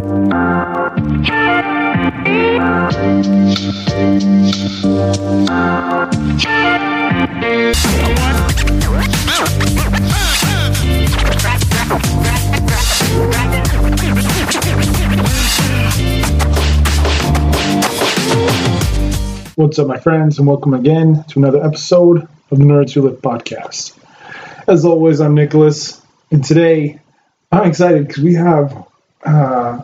What's up, my friends, and welcome again to another episode of the Nerds Who Lift podcast. As always, I'm Nicholas, and today I'm excited because we have, uh,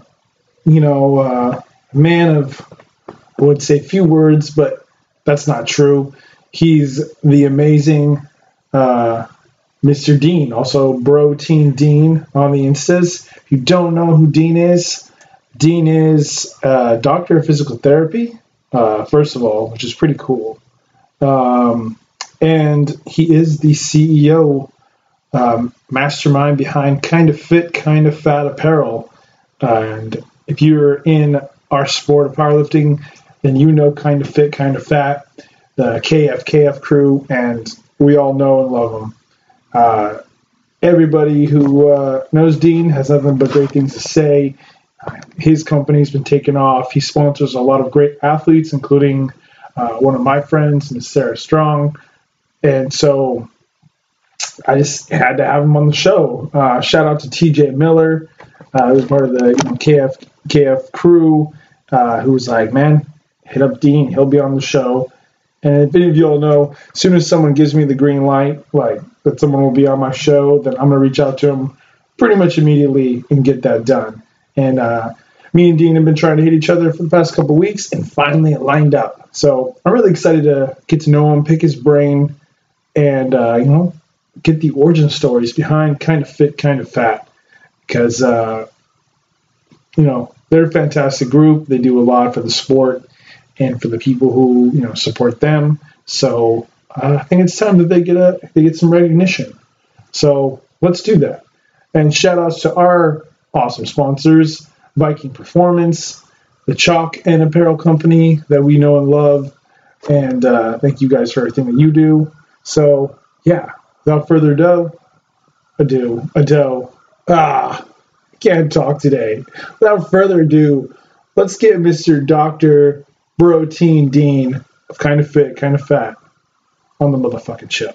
you know, uh, a man of, I would say, few words, but that's not true. He's the amazing uh, Mr. Dean, also Protein Dean on the Instas. If you don't know who Dean is, Dean is a doctor of physical therapy uh, first of all, which is pretty cool. Um, and he is the CEO, um, mastermind behind Kind of Fit, Kind of Fat Apparel. And if you're in our sport of powerlifting, then you know Kind of Fit, Kind of Fat, the KF, KF crew, and we all know and love them. Uh, everybody who uh, knows Dean has nothing but great things to say his company's been taken off. He sponsors a lot of great athletes, including uh, one of my friends, Miss Sarah Strong. And so I just had to have him on the show. Uh, shout out to TJ Miller, uh, who's part of the you know, KF KF crew, uh, who was like, man, hit up Dean, he'll be on the show. And if any of you all know, as soon as someone gives me the green light, like that someone will be on my show, then I'm gonna reach out to him pretty much immediately and get that done. And uh, me and Dean have been trying to hit each other for the past couple weeks, and finally it lined up. So I'm really excited to get to know him, pick his brain, and uh, you know, get the origin stories behind kind of fit, kind of fat, because uh, you know they're a fantastic group. They do a lot for the sport and for the people who you know support them. So uh, I think it's time that they get a they get some recognition. So let's do that. And shout outs to our awesome sponsors Viking Performance, the Chalk and Apparel Company that we know and love. And uh, thank you guys for everything that you do. So, yeah, without further ado, ado, ado, ah, can't talk today. Without further ado, let's get Mr. Dr. Protein Dean of Kind of Fit, Kind of Fat on the motherfucking show.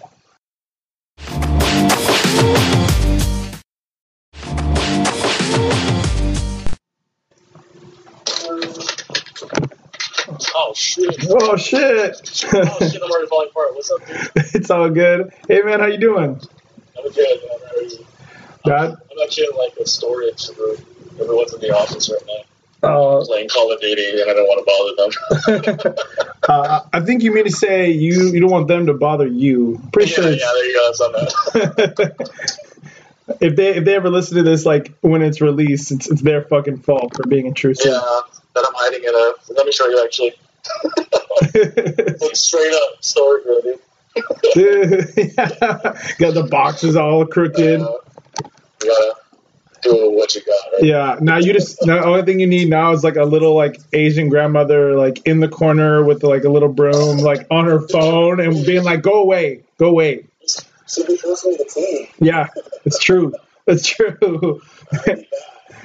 Oh shit. Oh shit. oh shit, I'm already falling apart. What's up, dude? it's all good. Hey man, how you doing? I'm good, man. How are you? Dad? I'm actually in like a storage room. Everyone's in the office right now. Uh, Playing Call of Duty and I don't want to bother them. uh, I think you mean to say you you don't want them to bother you. Pretty yeah, sure yeah, there you go. On that. if they if they ever listen to this like when it's released, it's it's their fucking fault for being intrusive. Yeah, that I'm hiding in a. Let me show you actually. like straight up storage room, dude. Got the boxes all crooked. Uh, you gotta do what you got, right? Yeah. Now you just the only thing you need now is like a little like Asian grandmother like in the corner with like a little broom like on her phone and being like, "Go away, go away." Should be the team. Yeah, it's true. It's true.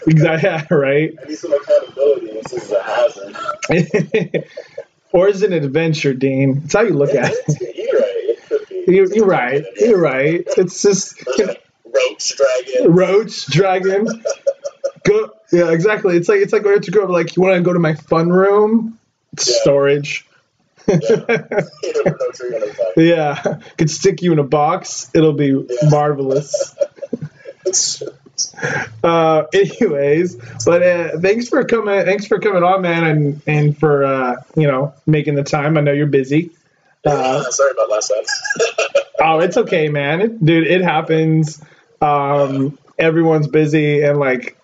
exactly. Yeah, right. I need some accountability. This is a hazard. or is it an adventure, Dean? It's how you look at it. You're right. It. You're, you're right. You're right. It's just you know, Roach dragon. roach, dragon. Go. Yeah, exactly. It's like it's like going to go like you want to go to my fun room. It's Yeah. storage. You never know what you're gonna find. yeah, could stick you in a box. It'll be marvelous. Uh, anyways, but uh, thanks for coming. Thanks for coming on, man, and and for uh, you know making the time. I know you're busy. Uh, Yeah, sorry about last time. Oh, it's okay, man. It, dude, it happens. Um, everyone's busy, and like,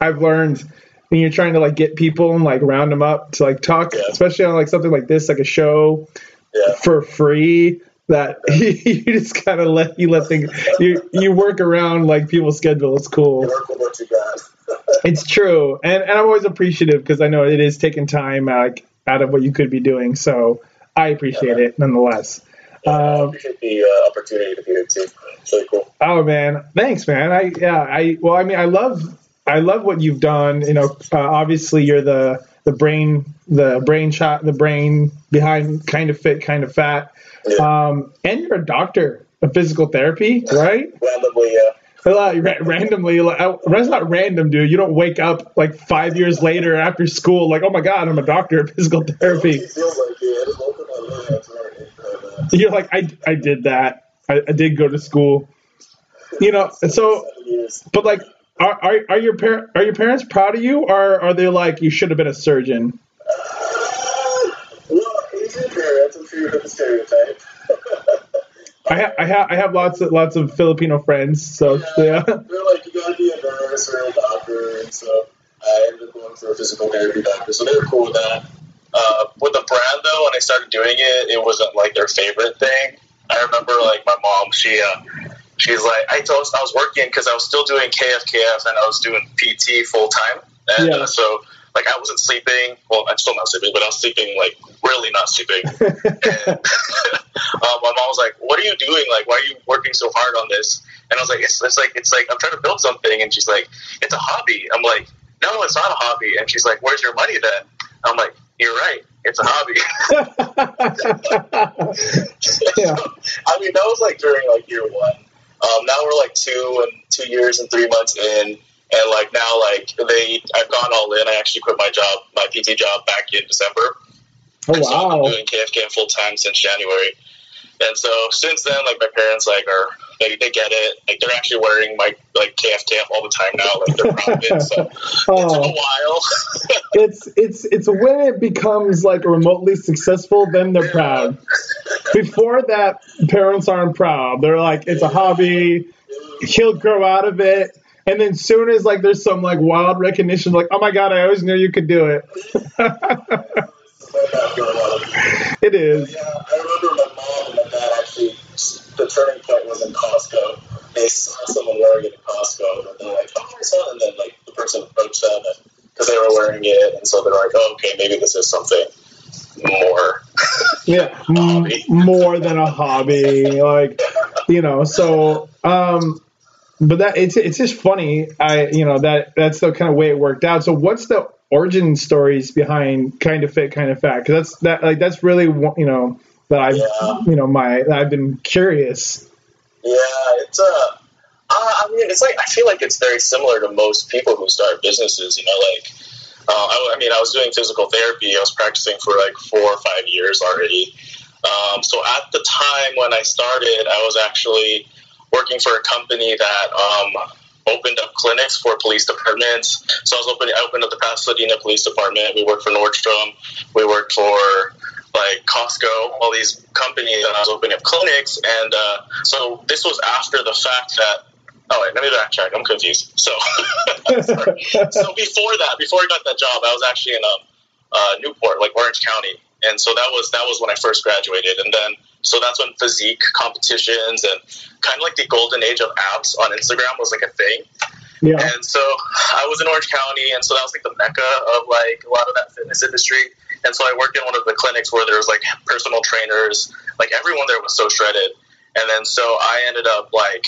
I've learned when you're trying to like get people and like round them up to like talk, Yeah. especially on like something like this, like a show yeah. for free. That you just kind of let you let things you you work around like people's schedule. It's cool. Work with what you got. It's true, and and I'm always appreciative because I know it is taking time like out of what you could be doing. So I appreciate it nonetheless. Yeah, I Um, appreciate the uh, opportunity to be here too. It's really cool. Oh man, thanks, man. I yeah, I well, I mean, I love I love what you've done. You know, uh, obviously you're the the brain the brain shot the brain behind kind of fit kind of fat, Yeah. um, and you're a doctor of physical therapy, right? Randomly, yeah. Randomly, like, that's not random, dude. You don't wake up like five years later after school, like, oh my god, I'm a doctor of physical therapy. It feels like it. It's open my living room, right? You're like, I, I did that. I, I did go to school. You know, so, but like, are, are, are your par- are your parents proud of you, or are they like, you should have been a surgeon? Well, Asian parents, I'm sure you heard the stereotype. I have I have I have lots of lots of Filipino friends, so yeah. They're like, you gotta be a nurse or a doctor, and so I ended up going for a physical therapy doctor. So they were cool with that. Uh, with the brand though, when I started doing it, it wasn't like their favorite thing. I remember like my mom, she uh, she's like, I told I was working because I was still doing KFKF and I was doing PT full time, and Yeah. uh, so like I wasn't sleeping. Well, I'm still not sleeping, but I was sleeping like really not sleeping. And um, my mom was like, "What are you doing? Like, why are you working so hard on this?" And I was like, "It's, it's like it's like I'm trying to build something." And she's like, "It's a hobby." I'm like, "No, it's not a hobby." And she's like, "Where's your money then?" I'm like, "You're right. It's a hobby." yeah. I mean, that was like during like year one. Um, now we're like two and two years and three months in, and like now like they, I've gone all in. I actually quit my job, my PT job, back in December. Oh And so I've wow. been doing KFK full time since January. And so since then, like my parents like are they, they get it. Like they're actually wearing my like KFKF all the time now. Like they're proud of it. So it took a Oh, while. it's it's it's when it becomes like remotely successful, then they're proud. Before that, parents aren't proud. They're like, it's a hobby. He'll grow out of it. And then soon as like there's some like wild recognition, like, oh my god, I always knew you could do it. it is. Yeah, I remember my mom and my dad. The turning point was in Costco. They saw someone wearing it in Costco, and they're like, "Oh, I saw." And then like the person approached them, because they were wearing it, and so they're like, "Oh, okay, maybe this is something more." yeah more than a hobby like you know so um but that it's it's just funny i you know that that's the kind of way it worked out so what's the origin stories behind kind of fit kind of fat because that's that like that's really you know that i've Yeah. you know my i've been curious Yeah, it's uh, uh, I mean, it's like I feel like it's very similar to most people who start businesses. You know, like uh, I, I mean, I was doing physical therapy. I was practicing for like four or five years already. Um, so at the time when I started, I was actually working for a company that um, opened up clinics for police departments. So I was opening, I opened up the Pasadena Police Department. We worked for Nordstrom. We worked for like Costco, all these companies, and I was opening up clinics. And uh, so this was after the fact that. Oh wait, let me backtrack. I'm confused. So, so before that, before I got that job, I was actually in um, uh, Newport, like Orange County, and so that was that was when I first graduated. And then so that's when physique competitions and kind of like the golden age of abs on Instagram was like a thing. yeah And so I was in Orange County, and so that was like the mecca of like a lot of that fitness industry. And so I worked in one of the clinics where there was like personal trainers, like everyone there was so shredded. And then so I ended up like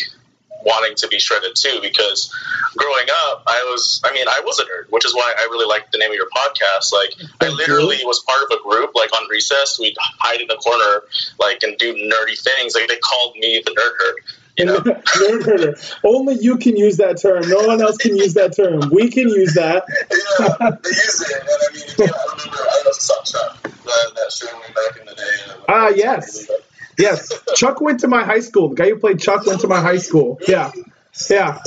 wanting to be shredded too because growing up I was I mean I was a nerd, which is why I really liked the name of your podcast. Like I literally was part of a group like on recess, we'd hide in the corner like and do nerdy things. Like they called me the nerd herd. You know? Nerd herder. Only you can use that term. No one else can use that term. We can use that. yeah, they used it, and I mean, again, I remember I don't know if Chuck, that, that show way back in the day. Ah, was yes. really. Yes. Chuck went to my high school. The guy who played Chuck went to my high school. Yeah. Yeah.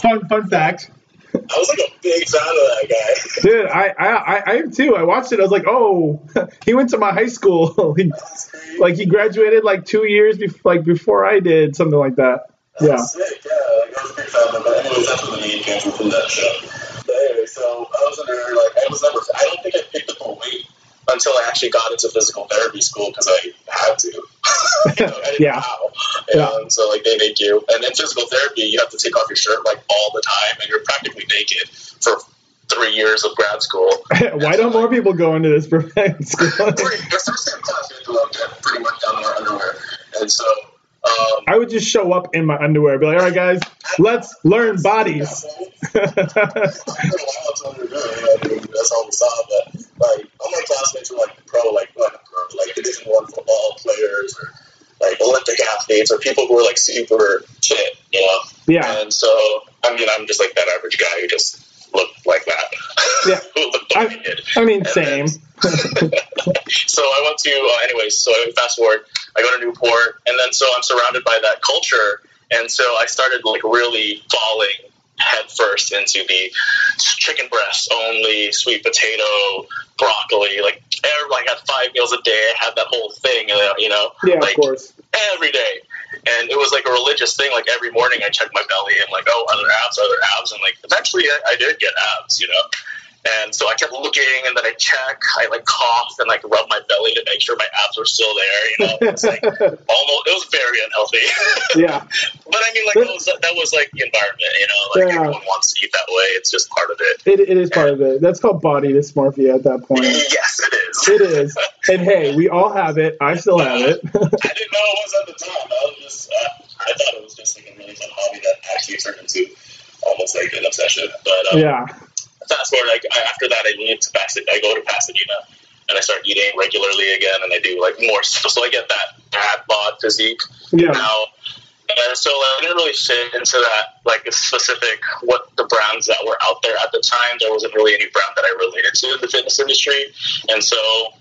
Fun fun fact. I was like a big fan of that guy. Dude, I, I, I, am too. I watched it. I was like, oh, he went to my high school. He- like he graduated like two years before, like before I did, something like that. Yeah. Sick, yeah. Like, I was a big fan of. But anyways, that's where the name came from, from that show. But anyway, so I was under, like, I was never, I don't think I picked up a weight until I actually got into physical therapy school because I had to. you know, I Yeah. know. Yeah. So, like, they make you. And in physical therapy, you have to take off your shirt, like, all the time, and you're practically naked for three years of grad school. Why don't more people go into this profession school? Pretty, your first day of class, you have to get pretty much down to our underwear. And so Um, I would just show up in my underwear, be like, all right, guys, let's learn bodies. That's all we saw, but like all my classmates were like pro, like pro, like Division One football players or like Olympic athletes or people who are like super fit, you know. yeah, And so, I mean, I'm just like that average guy who just looked like that. Yeah. looked like I did. I mean, same. So I went to, uh, anyways, so I fast forward, I go to Newport, and then so I'm surrounded by that culture. And so I started like really falling headfirst into the chicken breast only, sweet potato, broccoli. Like, every, like I had five meals a day. I had that whole thing, uh, you know, Yeah, of course. every day. And it was like a religious thing. Like every morning I checked my belly and like, oh, are there abs? Are there abs? And like eventually I, I did get abs, you know. And so I kept looking, and then I check, I like coughed and like rub my belly to make sure my abs were still there. You know, it's like almost it was very unhealthy. yeah, but I mean, like that was that was like the environment. You know, like Yeah. everyone wants to eat that way. It's just part of it. it, it is part of it. That's called body dysmorphia at that point. Yes, it is. It is. And hey, we all have it. I still have it. I didn't know it was at the time. I was just, uh, I thought it was just like a really fun hobby that actually turned into almost like an obsession. But um, yeah. Fast forward, like I, after that, I moved to Pasadena. I go to Pasadena and I start eating regularly again, and I do like more. So, so I get that dad bod physique Yeah. now. And so I didn't really fit into that, like a specific what the brands that were out there at the time. There wasn't really any brand that I related to in the fitness industry, and so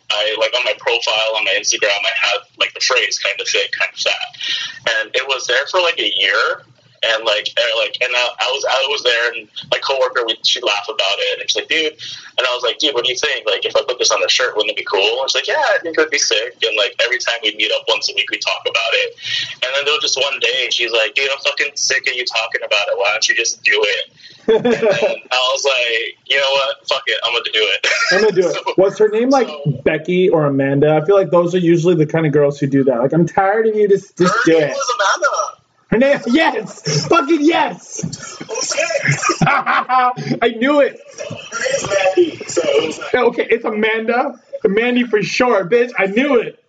I like on my profile on my Instagram, I had like the phrase "kind of fit, kind of fat," and it was there for like a year. And like, and like, and I, I was, I was there, and my coworker, we, she'd laugh about it, and she's like, "Dude," and I was like, "Dude, what do you think? Like, if I put this on a shirt, wouldn't it be cool?" And she's like, "Yeah, I think it would be sick." And like, every time we meet up once a week, we talk about it. And then there was just one day, she's like, "Dude, I'm fucking sick of you talking about it. Why don't you just do it?" And I was like, "You know what? Fuck it. I'm gonna do it." I'm gonna do it. Was her name like Becky or Amanda? I feel like those are usually the kind of girls who do that. Like, I'm tired of you. Just, just Her do name it. was Amanda. Yes, fucking yes. Okay. I knew it. Her name's Mandy. So it was like, Okay, it's Amanda. Mandy for sure, bitch. I knew it.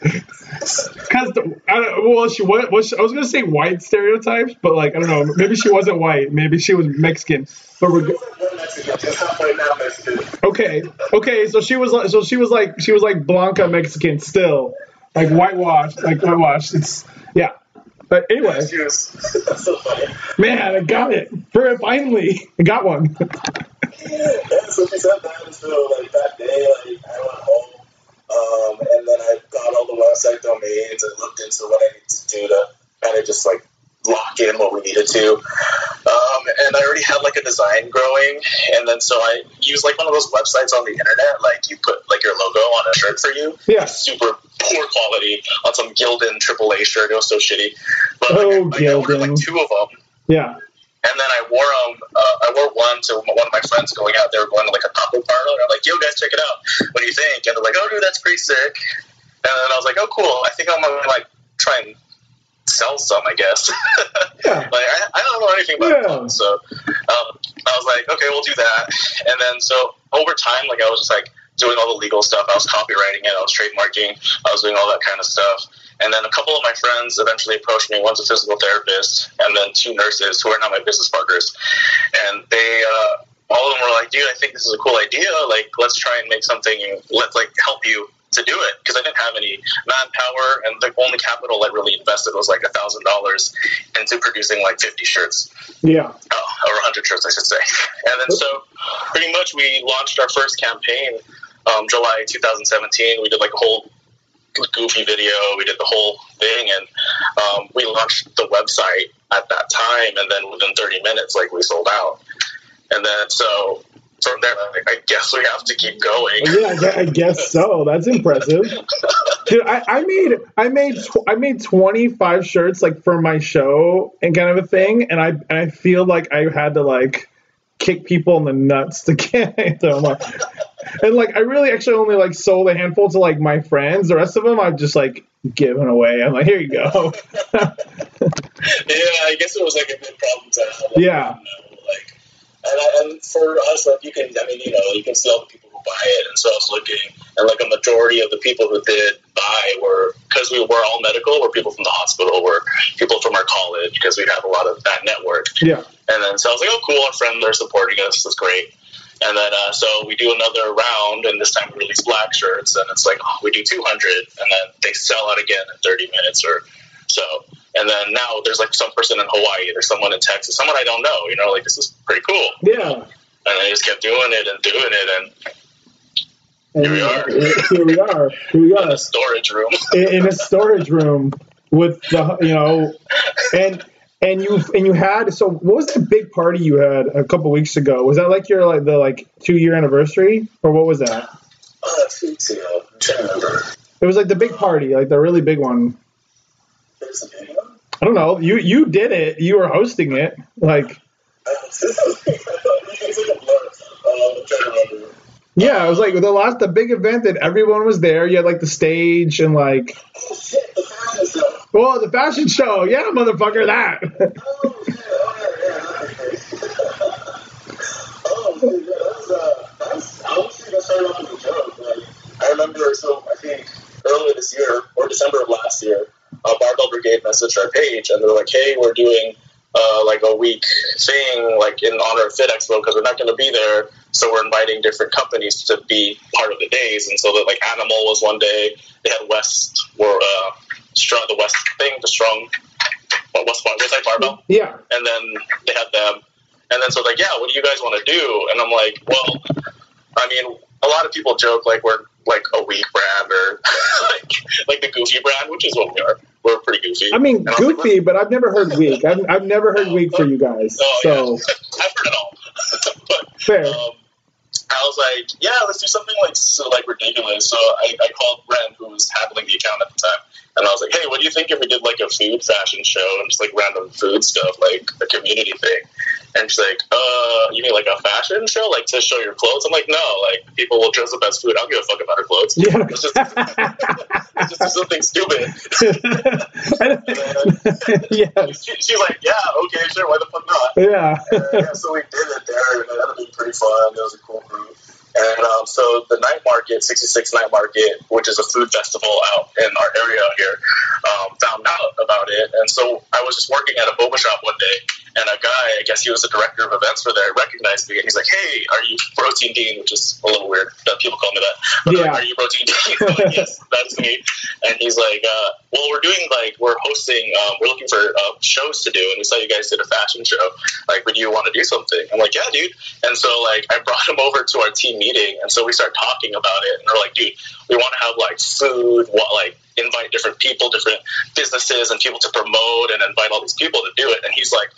Cause the, I don't, well, she was, was she, I was gonna say white stereotypes, but like I don't know, maybe she wasn't white, maybe she was Mexican. But we're, She was like one Mexican, just halfway now Mexican. okay, okay, so she was like, so she was like, she was like Blanca Mexican still, like whitewashed, like whitewashed. It's yeah. But anyway, was that's so funny. man, I got it. For finally, I got one. Yeah, so she said that, and like that day, like I went home, um, and then I got all the website domains and looked into what I needed to do to kind of just like lock in what we needed to. Um, and I already had like a design growing, and then so I used like one of those websites on the internet, like you put like your logo on a shirt for you. Yeah. Super poor quality on some Gildan AAA shirt. It was so shitty. But like, Oh, I, I ordered like two of them. Yeah. And then I wore them. Uh, I wore one to one of my friends going out. They were going to like a taco parlor. I'm like, "Yo, guys, check it out. What do you think?" And they're like, "Oh, dude, that's pretty sick." And then I was like, "Oh, cool. I think I'm gonna like try and sell some. I guess." Yeah. like I, I don't know anything about Yeah. so um, I was like, "Okay, we'll do that." And then so over time, like I was just like doing all the legal stuff. I was copywriting it. I was trademarking. I was doing all that kind of stuff. And then a couple of my friends eventually approached me. One's a physical therapist, and then two nurses who are now my business partners. And they, uh, all of them were like, "Dude, I think this is a cool idea. Like, let's try and make something. Let's like help you to do it." Because I didn't have any manpower, and the only capital I really invested was like a thousand dollars into producing like fifty shirts Yeah. oh, or 100 shirts, I should say. And then so pretty much we launched our first campaign um, July 2017. We did like a whole goofy video. We did the whole thing, and um, we launched the website at that time. And then within 30 minutes, like we sold out. And then so like, I guess we have to keep going. Yeah, I I guess so. That's impressive, dude. I, I made I made tw- I made twenty five shirts like for my show and kind of a thing, and I and I feel like I had to like kick people in the nuts to get them. Like, and like I really actually only like sold a handful to like my friends. The rest of them I've just like given away. I'm like, here you go. yeah, I guess it was like a good problem to have. Like, Yeah. You know, like, and, I, and for us, like, you can, I mean, you know, you can see all the people who buy it. And so I was looking, and like a majority of the people who did buy were because we were all medical, were people from the hospital, were people from our college because we have a lot of that network. Yeah. And then so I was like, oh, cool, our friends are supporting us. That's great. And then uh, so we do another round, and this time we release black shirts, and it's like oh, we do 200, and then they sell out again in 30 minutes or so. And then now there's like some person in Hawaii, there's someone in Texas, someone I don't know. You know, like this is pretty cool. Yeah. And I just kept doing it and doing it, and And Here we are. Here we are. Here we in a storage room. in, in a storage room with the you know, and and you and you had so what was the big party you had a couple weeks ago? Was that like your like the like two year anniversary or what was that? A few weeks ago. I'm trying remember. It was like the big party, like the really big one. I don't know. You you did it. You were hosting it. Like yeah, it was like the last the big event that everyone was there. You had like the stage and like well the fashion show. Yeah, motherfucker, that. I remember, so I think earlier this year or December of last year, uh, Barbell Brigade messaged our page and they're like, "Hey, we're doing uh, like a week thing, like in honor of Fit Expo, because we're not going to be there, so we're inviting different companies to be part of the days." And so that like Animal was one day, they had West or uh, strong the West thing, the strong. What West West Side Barbell? yeah. and then they had them, and then so like, yeah, what do you guys want to do? And I'm like, well, I mean, a lot of people joke like we're like a weak brand or like like the goofy brand, which is what we are. We're pretty goofy. I mean I was like, goofy, but I've never heard weak. I've, I've never heard weak for you guys. Oh, So yeah. I've heard it all. but fair. um, I was like, yeah, let's do something like so like ridiculous. So I, I called Ren, who was handling the account at the time, and I was like, hey, what do you think if we did like a food fashion show and just like random food stuff, like a community thing? And she's like, uh, you mean like a fashion show, like to show your clothes? I'm like, no, like people will dress up as food. I don't give a fuck about her clothes. Yeah. Let's just, let's just something stupid. yes. She, she's like, yeah, okay, sure, why the fuck not? Yeah. Uh, yeah, so we did it there, and it ended up being pretty fun. It was a cool group. And um, so the night market, 626 Night Market, which is a food festival out in our area here, um, found out about it. And so I was just working at a boba shop one day, and a guy, I guess he was the director of events for there, recognized me, and he's like, "Hey, are you Protein Dean?" Which is a little weird that people call me that. But Yeah. like, are you Protein Dean? Like, yes, that's me. And he's like, uh, "Well, we're doing like we're hosting, um, we're looking for uh, shows to do, and we saw you guys did a fashion show. Like, would you want to do something?" I'm like, "Yeah, dude." And so like I brought him over to our team meeting, and so we started talking about it, and they're like, "Dude, we want to have like food, what like." invite different people different businesses and people to promote and invite all these people to do it and he's like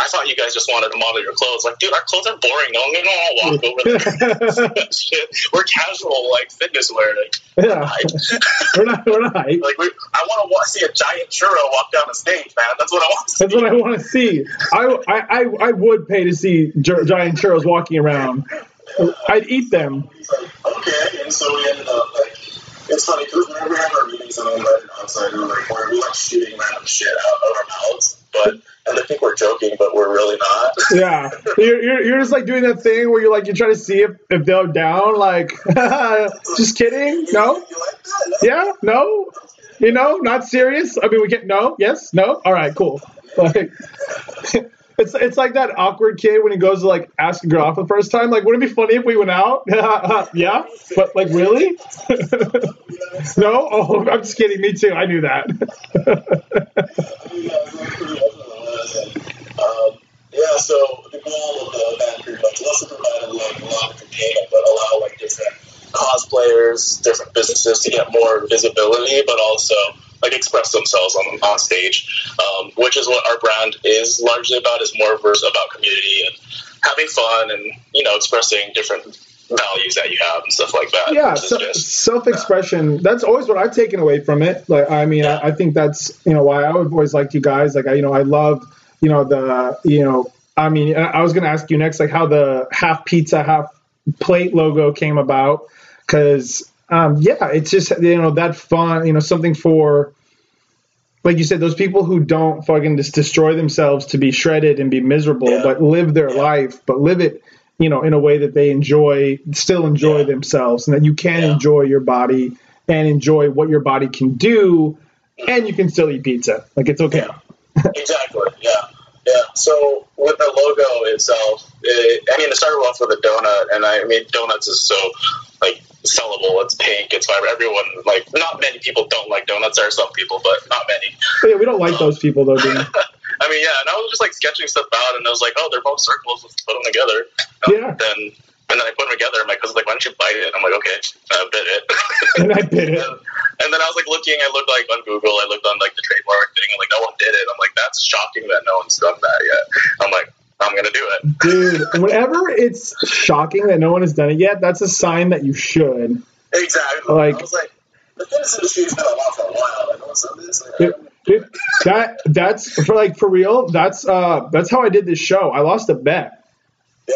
I thought you guys just wanted to model your clothes. Like, dude, our clothes are boring. No one want walk over there. Shit. We're casual, like fitness wear. Like, yeah. We're not. We're not. like we, I want to see a giant churro walk down the stage, man. That's what I want. To see. That's what I want to see. I, I, I, I would pay to see gi- giant churros walking around. I'd eat them. Like, okay. And so we ended up like, it's funny because whenever we have our meetings and all that outside, we're like, we're, we like shooting random shit out of our mouths, but and they think we're joking, but we're really not. Yeah, you're, you're, you're just like doing that thing where you're like you try to see if, if they're down. Like, just kidding. No. You like that? Yeah. No. You know, not serious. I mean, we get no. Yes. No. All right. Cool. Like, it's it's like that awkward kid when he goes to like ask a girl out for the first time. Like, wouldn't it be funny if we went out? yeah. But like, really? no. Oh, I'm just kidding. Me too. I knew that. Yeah, so the goal of the event pretty much was to provide like a lot of entertainment, but allow like different cosplayers, different businesses to get more visibility, but also like express themselves on, on stage, um, which is what our brand is largely about. Is more about community and having fun and you know expressing different values that you have and stuff like that. yeah so, just- self-expression that's always what i've taken away from it like i mean I, I think that's you know why i would always liked you guys like i you know i loved you know the you know i mean i I was going to ask you next like how the half pizza half plate logo came about because um yeah it's just you know that fun you know something for like you said those people who don't fucking just destroy themselves to be shredded and be miserable Yeah. but live their Yeah. life but live it you know, in a way that they enjoy, still enjoy Yeah. themselves, and that you can enjoy your body and enjoy what your body can do, and you can still eat pizza. Like it's okay. exactly. Yeah, yeah. So with the logo itself, it, I mean, it started off with a donut, and I, I mean, donuts is so sellable. It's pink. It's vibrant. Everyone like not many people don't like donuts. There are some people, but not many. But yeah, we don't like those people though, Dean. I mean, yeah. And I was just like sketching stuff out, and I was like, oh, they're both circles. Let's put them together. Um, yeah. Then. And then I put them together, and my cousin's like, "Why don't you bite it?" I'm like, "Okay, I bit it." and I bit it. And, and then I was like looking, I looked like on Google, I looked on like the trademark thing, and like no one did it. I'm like, that's shocking that no one's done that yet. I'm like, I'm gonna do it. Dude, whenever it's shocking that no one has done it yet, that's a sign that you should. Exactly. Like- I was like, the fitness industry has been around for a while. Like, no one's this. Like, Dude, dude, that that's for like for real. That's uh that's how I did this show. I lost a bet.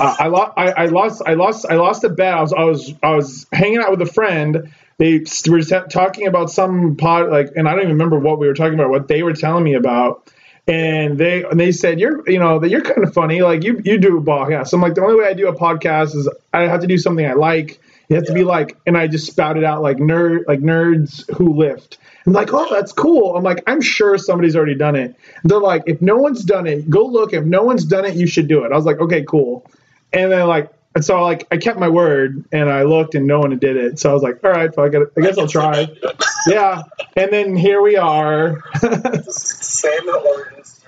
Uh, I lost. I, I lost. I lost. I lost a bet. I was. I was. I was hanging out with a friend. They were t- talking about some pod, like, and I don't even remember what we were talking about. What they were telling me about, and they and they said, "You're, you know, that you're kind of funny. Like, you you do a podcast." So I'm like, the only way I do a podcast is I have to do something I like. It has to be like, and I just spouted out like nerd, like nerds who lift. I'm like, oh, that's cool. I'm like, I'm sure somebody's already done it. They're like, if no one's done it, go look. If no one's done it, you should do it. I was like, okay, cool. And then like, and so like, I kept my word, and I looked, and no one did it. So I was like, all right, fuck it. I guess I'll try. Yeah. And then here we are. Same in the industry.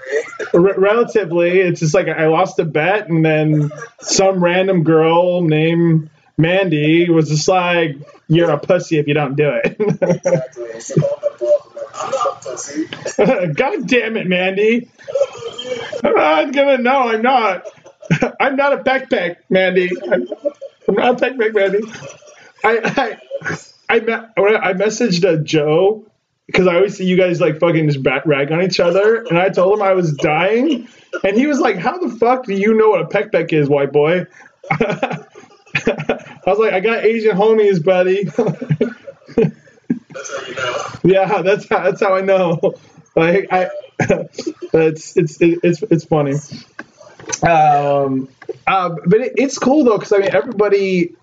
Re- relatively, it's just like I lost a bet, and then some random girl named Mandy was just like, "You're a pussy if you don't do it." exactly. She called my bluff. I'm not a pussy. God damn it, Mandy! I'm not gonna. No, I'm not. I'm not a backpack, Mandy. I'm, I'm not a backpack, Mandy. I I I, I messaged uh, Joe because I always see you guys like fucking just bat- rag on each other, and I told him I was dying, and he was like, "How the fuck do you know what a peck peck is, white boy?" I was like, "I got Asian homies, buddy." That's how you know. yeah, that's how that's how I know. Like I, it's it's it's it's funny. Um, uh, but it, it's cool though because I mean everybody,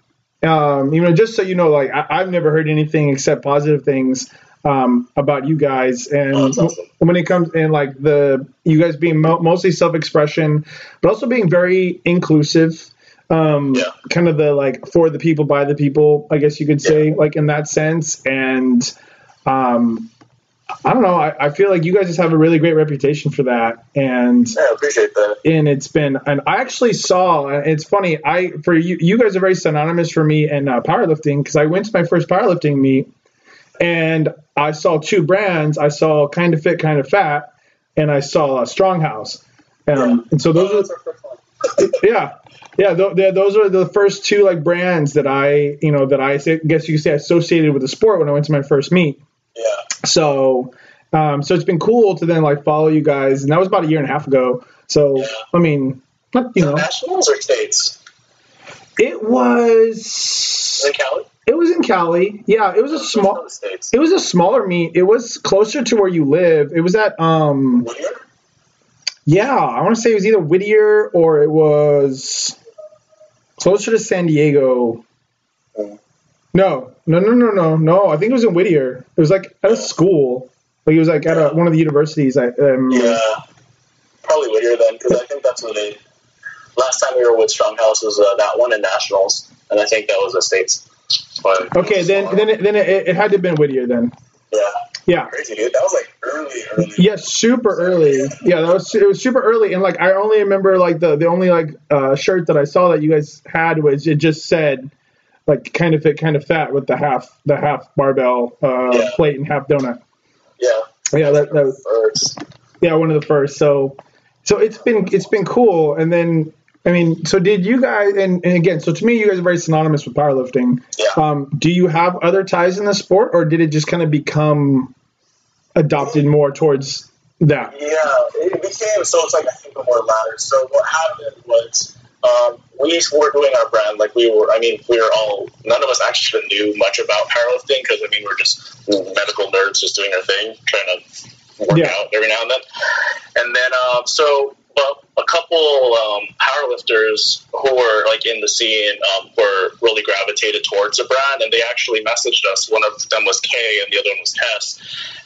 um, you know, just so you know, like I, I've never heard anything except positive things um, about you guys, and Oh, awesome. when it comes in like the you guys being mo- mostly self-expression, but also being very inclusive. Um, Yeah. kind of the like for the people by the people, I guess you could say, like in that sense, and um, I don't know. I, I feel like you guys just have a really great reputation for that, and Yeah, I appreciate that. and it's been and I actually saw it's funny I for you you guys are very synonymous for me and uh, powerlifting because I went to my first powerlifting meet and I saw two brands I saw kind of fit kind of fat and I saw uh, Stronghouse um, and so those Oh, are that's our first one. yeah yeah th- th- those are the first two like brands that I you know that I say, guess you could say associated with the sport when I went to my first meet Yeah. so, um, so it's been cool to then like follow you guys, and that was about a year and a half ago. So, Yeah. I mean, not, you know, Nationals or states? it was In Cali? it was in Cali. Yeah, it was a small. It was a smaller meet. It was closer to where you live. It was at um Whittier? yeah, I want to say it was either Whittier or it was closer to San Diego. Mm. No, no, no, no, no, no. I think it was in Whittier. It was like at a school. Like it was like at a, one of the universities. I um, Yeah. Probably Whittier then, because I think that's where they. Last time we were with Stronghouse was uh, that one in Nationals, and I think that was the states. But Okay, then then it, then it, it had to have been Whittier then. yeah, Yeah. crazy dude. That was like early, early. Yeah, super early. Yeah, that was it was super early, and like I only remember like the the only like uh, shirt that I saw that you guys had was it just said like kind of fit, kind of fat with the half the half barbell uh, Yeah. plate and half donut. Yeah. Yeah, that, that was, First. yeah one of the first. So so it's been it's been cool, and then. I mean, so did you guys, and, and again, so to me, you guys are very synonymous with powerlifting. Yeah. Um, do you have other ties in the sport, or did it just kind of become adopted more towards that? Yeah, it became so it's like I think the more latter. So what happened was um, we were doing our brand like we were. I mean, we were all none of us actually knew much about powerlifting because I mean we're just medical nerds just doing our thing, trying to work Yeah. out every now and then. And then um, so. But a couple um, powerlifters who were like in the scene um, were really gravitated towards the brand, and they actually messaged us. One of them was Kay, and the other one was Tess,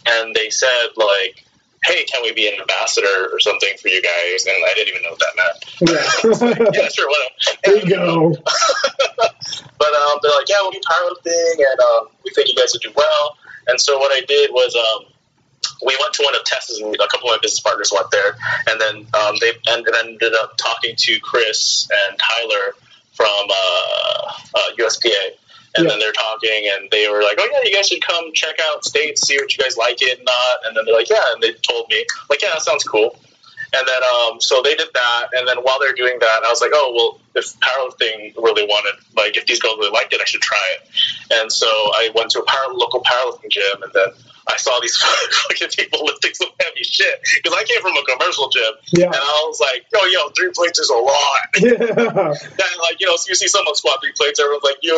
and they said like. Hey, can we be an ambassador or something for you guys? And I didn't even know what that meant. Yeah. yeah, sure, whatever. there you go. but um, they're like, yeah, we'll be powerlifting, and um, we think you guys would do well. And so what I did was um, we went to one of Tess's, and a couple of my business partners went there, and then um, they ended, ended up talking to Chris and Tyler from uh, uh, USPA. And Yeah. then they're talking, and they were like, "Oh yeah, you guys should come check out states, see what you guys like it, and not." And then they're like, "Yeah," and they told me, like, "Yeah, that sounds cool." And then, um, so they did that, and then while they're doing that, I was like, "Oh well, if powerlifting really wanted, like, if these girls really liked it, I should try it." And so I went to a power, local powerlifting gym, and then I saw these fucking people lifting some heavy shit because I came from a commercial gym, Yeah. and I was like, "Yo, yo, three plates is a lot." Yeah. And like, you know, so you see someone squat three plates, everyone's like, "Yo,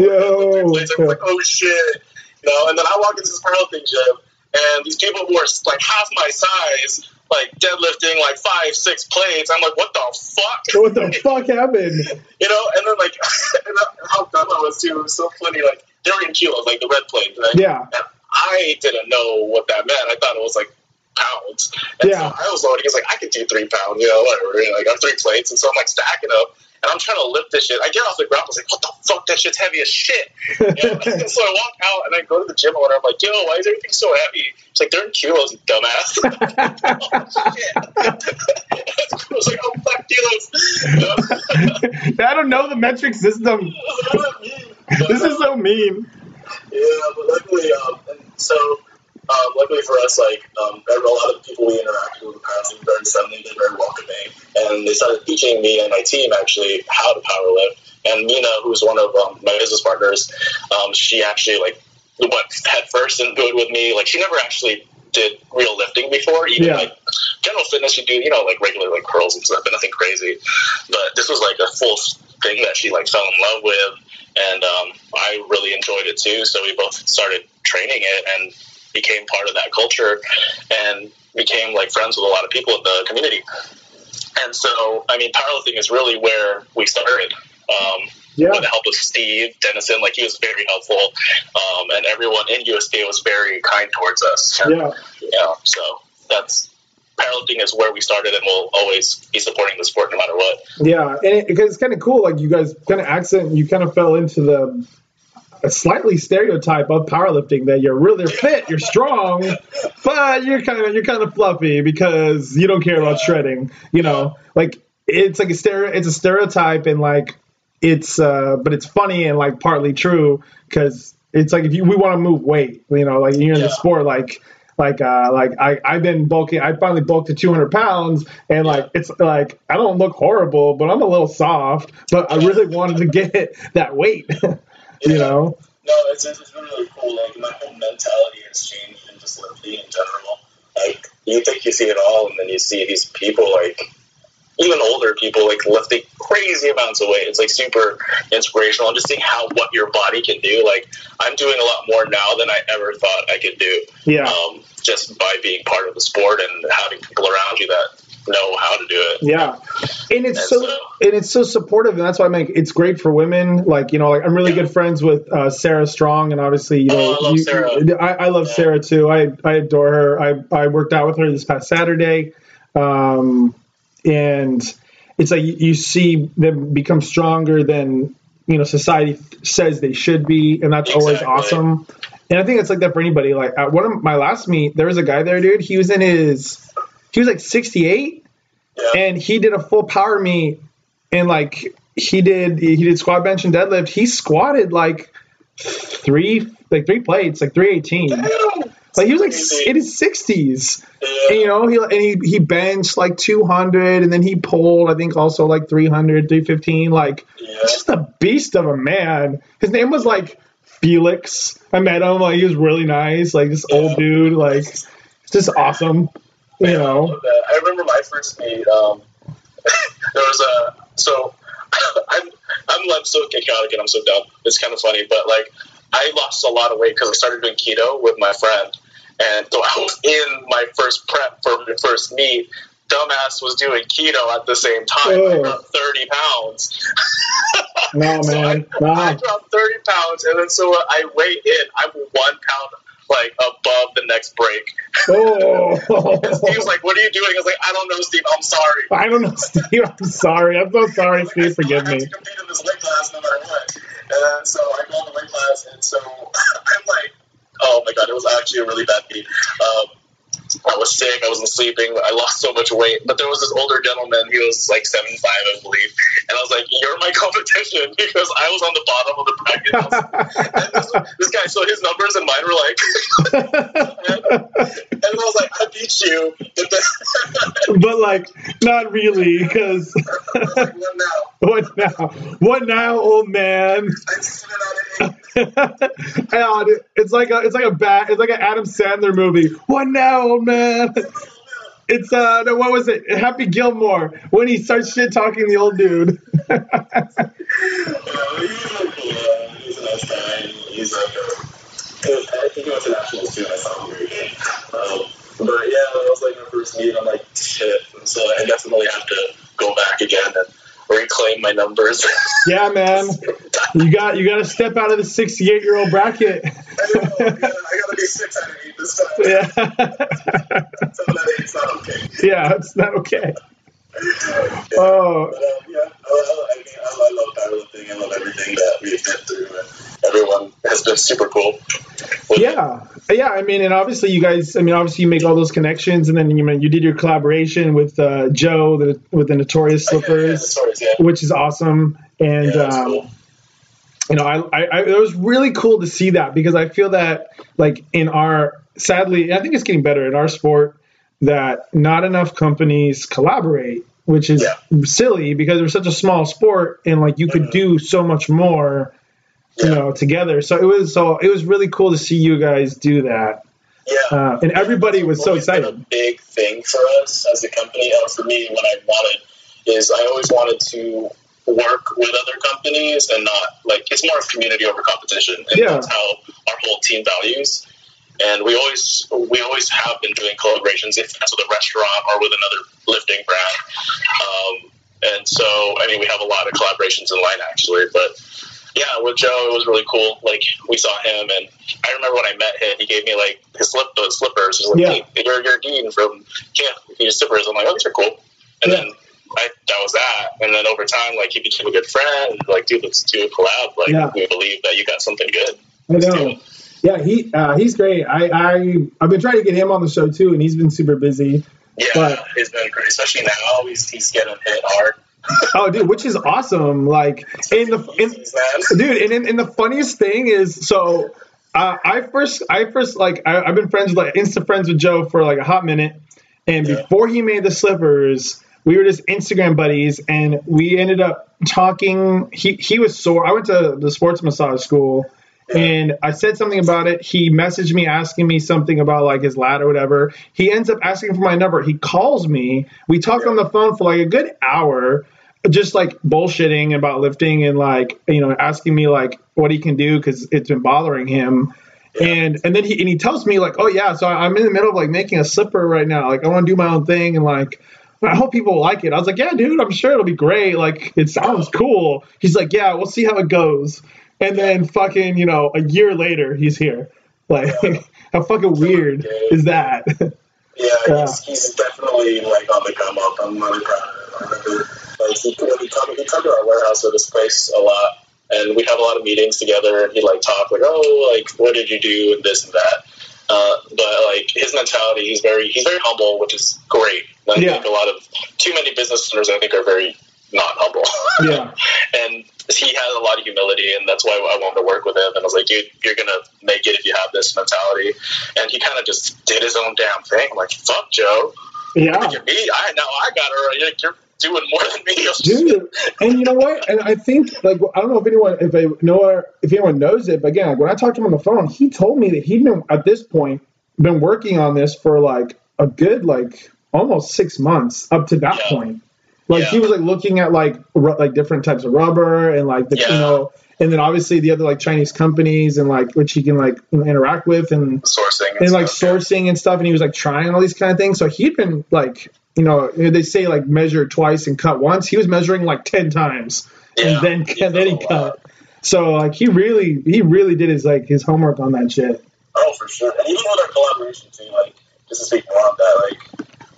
Yo. three plates," everyone's like, "Oh shit," you know. And then I walk into this powerlifting gym, and these people who are like half my size, like deadlifting like five, six plates. I'm like, "What the fuck?" What the fuck happened? you know, and then like and how dumb I was too. It was so funny. Like they were in kilos, like the red plate. Right? Yeah. And I didn't know what that meant. I thought it was like pounds. And Yeah. so I was loading. It's like I could do three pounds, you know, whatever. You know, like I have three plates, and so I'm like stacking up. And I'm trying to lift this shit. I get off the ground. I was like, "What the fuck? That shit's heavy as shit." And so I walk out and I go to the gym owner. I'm like, "Yo, why is everything so heavy?" It's like they're in kilos, you dumbass. oh, shit. I was like, "Oh fuck kilos." I don't know the metric system. This is so mean. Yeah, but luckily, um, and so um, luckily for us, like um, a lot of the people we interacted with in the past were very friendly, they were very welcoming, and they started teaching me and my team actually how to power lift. And Mina, who's one of um, my business partners, um, she actually like went head first into it with me. Like she never actually did real lifting before, even Yeah. like general fitness. You do you know like regular like curls and stuff, but nothing crazy. But this was like a full thing that she like fell in love with and um, I really enjoyed it too. So we both started training it and became part of that culture, and became like friends with a lot of people in the community. And so, I mean, powerlifting is really where we started. Um, Yeah. With the help of Steve Dennison, like he was very helpful, um, and everyone in USPA was very kind towards us. Yeah. You know, so that's powerlifting is where we started, and we'll always be supporting the sport no matter what. Yeah, and it, because it's kind of cool. Like you guys kind of accent, you kind of fell into the a slightly stereotype of powerlifting that you're really fit, you're strong, but you're kind of you're kind of fluffy because you don't care about shredding. You know, like it's like a stereo, it's a stereotype, and like it's uh, but it's funny and like partly true because it's like if you we want to move weight, you know, like you're in the sport, like like uh like I I've been bulking I finally bulked to 200 pounds and like it's like I don't look horrible but I'm a little soft but I really wanted to get that weight you know No, it's, it's really, really cool. Like my whole mentality has changed in just lifting in general. Like you think you see it all, and then you see these people like even older people like lifting crazy amounts of weight. It's like super inspirational. And just seeing how what your body can do. Like I'm doing a lot more now than I ever thought I could do. yeah Um, just by being part of the sport and having people around you that know how to do it. yeah. And it's And so so- and it's so supportive and that's why I make it's great for women. Like you know like I'm really Yeah. good friends with uh, Sarah Strong and obviously you Oh, know I love you- Sarah. I, I love Yeah. Sarah too. I I adore her. I I worked out with her this past Saturday. Um and it's like you, you see them become stronger than you know society says they should be and that's always awesome. And i think it's like that for anybody. Like at one of my last meet there was a guy there dude. He was in his he was like 68 Yeah. and he did a full power meet and like he did he did squat bench and deadlift he squatted like three like three plates like 318 like he was like Crazy. in his 60s Yeah. and, you know, he and he he benched like 200, and then he pulled I think also like 300, 315. Like Yeah. just a beast of a man. His name was like Felix. I met him. Like he was really nice. Like this old dude. Like just awesome. You Yeah, I know. love that. I remember my first meet. Um, there was a so I'm I'm like so chaotic and I'm so dumb. It's kind of funny, but like I lost a lot of weight because I started doing keto with my friend, and so I was in my first prep for my first meet, dumbass was doing keto at the same time. I dropped 30 pounds. No, So I, man. I No. dropped 30 pounds, and then so I weigh in. I'm one pound like above the next break. Oh. And Steve's like, "What are you doing?" I was like, "I don't know, Steve. I'm sorry." I don't know, Steve. I'm sorry. I'm so sorry, Like, Steve. Forgive me. to compete in this weight class no matter what. And so I go in the weight class, and so I'm like, "Oh my god, it was actually a really bad beat." Um, I was sick. I wasn't sleeping. I lost so much weight. But there was this older gentleman. He was like seven five, I believe. And I was like, "You're my competition," because I was on the bottom of the bracket. I was- and this, this guy, so his numbers and mine were like, and I was like, "I beat you." But like, not really, because like, "What now?" what now? What now, old man? I spit out It's like a, it's like a bad, it's like an Adam Sandler movie. What now, old man? It's uh, no, what was it? Happy Gilmore when he starts shit talking the old dude. Uh, he's cool. Uh, he's a nice guy. He's like, I think he went to nationals too. I saw him good. Um, but yeah, that was like my first meet. I'm like, shit. And so I definitely have to go back again and reclaim my numbers. yeah, man, you got you got to step out of the 68 year old bracket. I know. I gotta, I gotta be six out of eight this time. yeah, Seven out of eight's not okay. yeah, it's not okay. Oh, But um, yeah, I, I, I mean, I, I love powerlifting. I love everything that we've been through, and everyone has been super cool. Yeah, yeah. I mean, and obviously, you guys. I mean, obviously, you make all those connections, and then you you did your collaboration with uh, Joe, the, with the Notorious Yeah, yeah, Slippers, yeah. which is awesome. And Yeah, um, cool. you know, I, I, I it was really cool to see that because I feel that like in our sadly, I think it's getting better in our sport that not enough companies collaborate, which is Yeah. silly because we're such a small sport and like you could do so much more, you Yeah. know, together. So it was so it was really cool to see you guys do that, Yeah. uh, and everybody was so excited. A big thing for us as a company, or for me, what I wanted is I always wanted to work with other companies and not like it's more of community over competition, and Yeah. that's how our whole team values. And we always we always have been doing collaborations, if that's with a restaurant or with another lifting brand. Um, and so, I mean, we have a lot of collaborations in line actually, but yeah, with Joe, it was really cool. Like we saw him, and I remember when I met him, he gave me like his slip the slippers. He's like, Yeah. "Hey, you're you're Dean from Camp. These slippers." I'm like, "Oh, these are cool." And Yeah. then I that was that. And then over time, like he became a good friend. Like, dude, let's do a collab. Like Yeah. we believe that you got something good. I know. Yeah, he uh, he's great. I I I've been trying to get him on the show too, and he's been super busy. Yeah, But- it's been great, especially now. He's he's getting hit hard. Oh, dude, which is awesome. Like, in the in, dude and, and, and the funniest thing is so uh, i first i first like I, i've been friends with like insta friends with joe for like a hot minute and Yeah. before he made the slippers we were just instagram buddies and we ended up talking he he was sore i went to the sports massage school and I said something about it. He messaged me asking me something about like his lat or whatever. He ends up asking for my number. He calls me. We talk on the phone for like a good hour, just like bullshitting about lifting and like you know asking me like what he can do because it's been bothering him. And and then he and he tells me like, oh yeah, so I'm in the middle of like making a slipper right now. Like I want to do my own thing and like I hope people like it. I was like, yeah, dude, I'm sure it'll be great. Like it sounds cool. He's like, yeah, we'll see how it goes. And then fucking, you know, a year later he's here. Like how fucking weird is that? Yeah, Yeah. He's, he's definitely like on the come up. I'm really proud of him. I remember like he when he come he come to our warehouse or this place a lot, and we'd have a lot of meetings together, and he'd like talk like, oh, like what did you do and this and that. Uh, but like his mentality, he's very he's very humble, which is great. I Yeah. think a lot of too many business owners, I think, are very not humble. yeah. and he has a lot of humility, and that's why I wanted to work with him. And I was like, dude, you're gonna make it if you have this mentality. And he kind of just did his own damn thing. I'm like, fuck, Joe. Yeah. Look at me. I now I got her. You're, you're doing more than me. Dude, and you know what? And I think like I don't know if anyone if I know if anyone knows it, but again, like when I talked to him on the phone, he told me that he'd been at this point been working on this for like a good like almost six months up to that Yeah. point. Like Yeah. he was like looking at like ru- like different types of rubber and like the you know and then obviously the other like Chinese companies and like which he can like interact with and sourcing and like stuff. sourcing and stuff and he was like trying all these kind of things so he'd been like you know they say like measure twice and cut once he was measuring like 10 times Yeah, and then and then he done a lot. cut so like he really he really did his like his homework on that shit Oh, for sure. And even with our collaboration too, like just to speak more on that,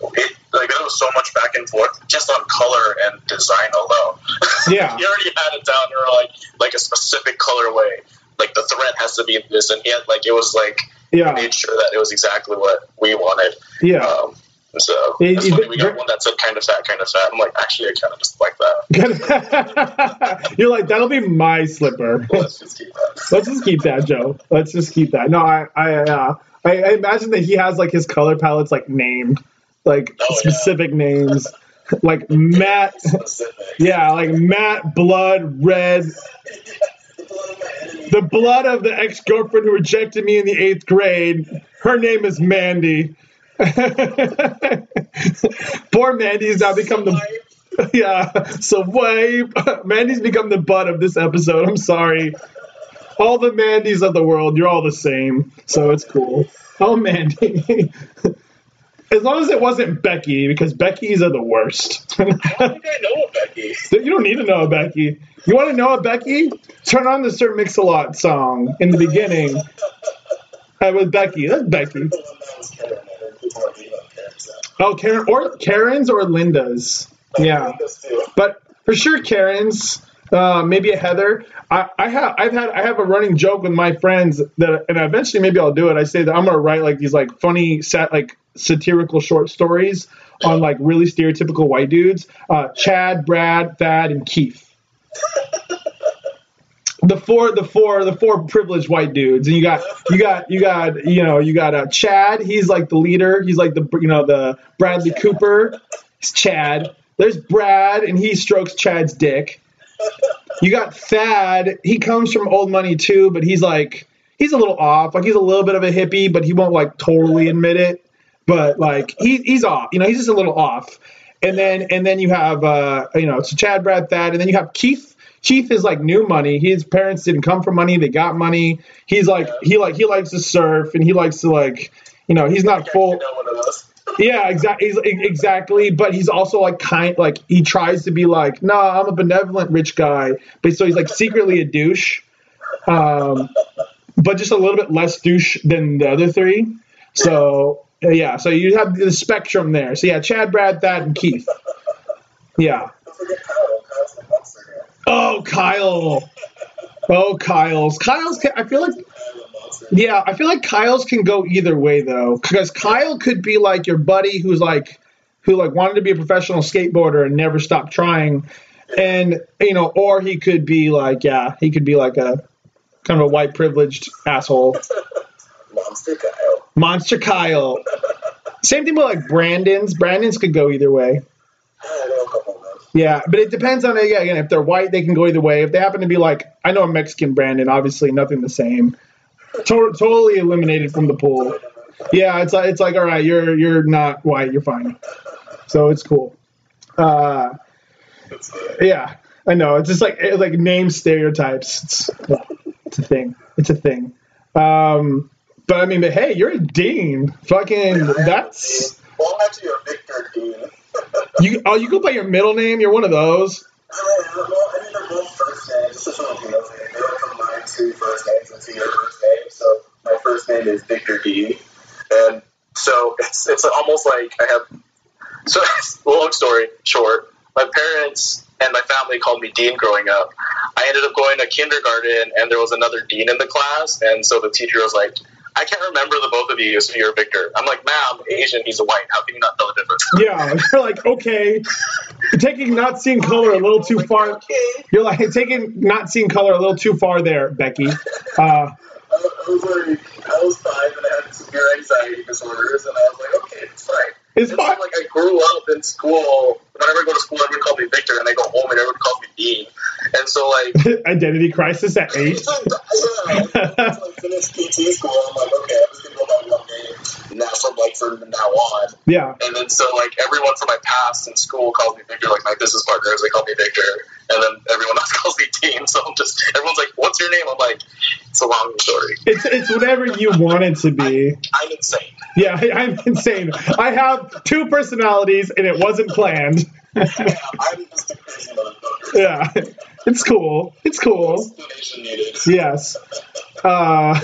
like it, like there was so much back and forth just on color and design alone. Yeah. he already had it down. You were like like a specific colorway. Like the thread has to be this, and had like it was like yeah made sure that it was exactly what we wanted. yeah Um, so It- it-. We got one that said kind of fat, kind of fat. I'm like, actually, I kind of just like that. you're like that'll be my slipper Let's just keep that. Let's just keep that, Joe. Let's just keep that. No, I, I, uh, I, I imagine that he has like his color palettes like named, like Oh, yeah. specific names, like Matt, Yeah, like Matt blood red. The blood of the ex girlfriend who rejected me in the eighth grade. Her name is Mandy. Poor Mandy Mandy's now become the yeah. So wipe. Mandy's become the butt of this episode. I'm sorry. All the Mandys of the world, you're all the same. So it's cool. Oh, Mandy. As long as it wasn't Becky, because Becky's are the worst. I know a Becky. you don't need to know a Becky. You want to know a Becky? Turn on the Sir Mix-a-Lot song in the beginning. Uh, with Becky. That's Becky. The one that was Karen, and people are being on Karen's Oh, Karen or Karen's or Linda's. Yeah. But for sure Karen's, uh, maybe a Heather. I, I have I've had I have a running joke with my friends that, and eventually maybe I'll do it. I say that I'm gonna write like these like funny sat like satirical short stories on like really stereotypical white dudes. Uh, Chad, Brad, Thad, and Keith. The four, the four, the four privileged white dudes, and you got, you got, you got, you know, you got uh, Chad. He's like the leader. He's like the, you know, the Bradley Cooper. It's Chad. There's Brad, and he strokes Chad's dick. You got Thad. He comes from old money too, but he's like he's a little off. Like he's a little bit of a hippie, but he won't like totally admit it. But like he, he's off. You know, he's just a little off. And then and then you have uh you know, so Chad, Brad, Thad, and then you have Keith. Keith is like new money. His parents didn't come from money; they got money. He's like he like he likes to surf and he likes to like you know he's not full. Yeah, exactly. Exactly. But he's also like kind, like he tries to be like, no, I'm a benevolent rich guy, but so he's like secretly a douche, um, but just a little bit less douche than the other three. So Uh, yeah, so you have the spectrum there. So yeah, Chad, Brad, Thad, and Keith. Yeah. Oh, Kyle. Oh, Kyle's. Kyle's. I feel like. Yeah, I feel like Kyle's can go either way though, because Kyle could be like your buddy who's like, who like wanted to be a professional skateboarder and never stopped trying, and you know, or he could be like, yeah, he could be like a kind of a white privileged asshole, Monster Kyle. monster Kyle. Same thing with like Brandon's. Brandon's could go either way. I know a couple of those. Yeah, but it depends on yeah, again if they're white, they can go either way. If they happen to be like, I know a Mexican Brandon, obviously nothing the same. To- totally eliminated from the pool. Yeah, it's like it's like all right, you're you're not white, you're fine. So it's cool. Uh, uh, yeah, I know. It's just like it's like name stereotypes. It's, it's a thing. It's a thing. Um, but I mean, but hey, you're a dean. Fucking that's Well, I'm actually a Victor Dean. you. Oh, you go by your middle name. You're one of those. I. I mean, they're both first names. Just a Filipino thing. They don't combine two first names into your first name. So my first name is Victor D. And so it's it's almost like I have. So long story short, my parents and my family called me Dean growing up. I ended up going to kindergarten, and there was another Dean in the class, and so the teacher was like. I can't remember the both of you, so you're Victor. I'm like, ma'am, Asian, he's a white. How can you not tell the difference? Yeah, you're like okay, you're taking not seeing color a little too far. You're like taking not seeing color a little too far there, Becky. Uh, I I was like, I was five and I had severe anxiety disorders, and I was like, okay, it's fine. It's so, like, I grew up in school. Whenever I go to school, everyone calls me Victor, and I go home, and everyone calls me Dean. And so, like, Identity crisis at eight. yeah, I finished PT school, I'm like, okay, I'm just gonna go by one name now from like from now on. Yeah, And then so like everyone from my past in school calls me Victor, like my business partners, they call me Victor, and then everyone else calls me Dean. So I'm just everyone's like, "What's your name?" I'm like, "It's a long story. It's it's whatever you want it to be. I'm insane." Yeah, I, I'm insane. I have two personalities, and it wasn't planned. Yeah, I'm just a crazy motherfucker. Yeah, it's cool. It's cool. Yes. Uh,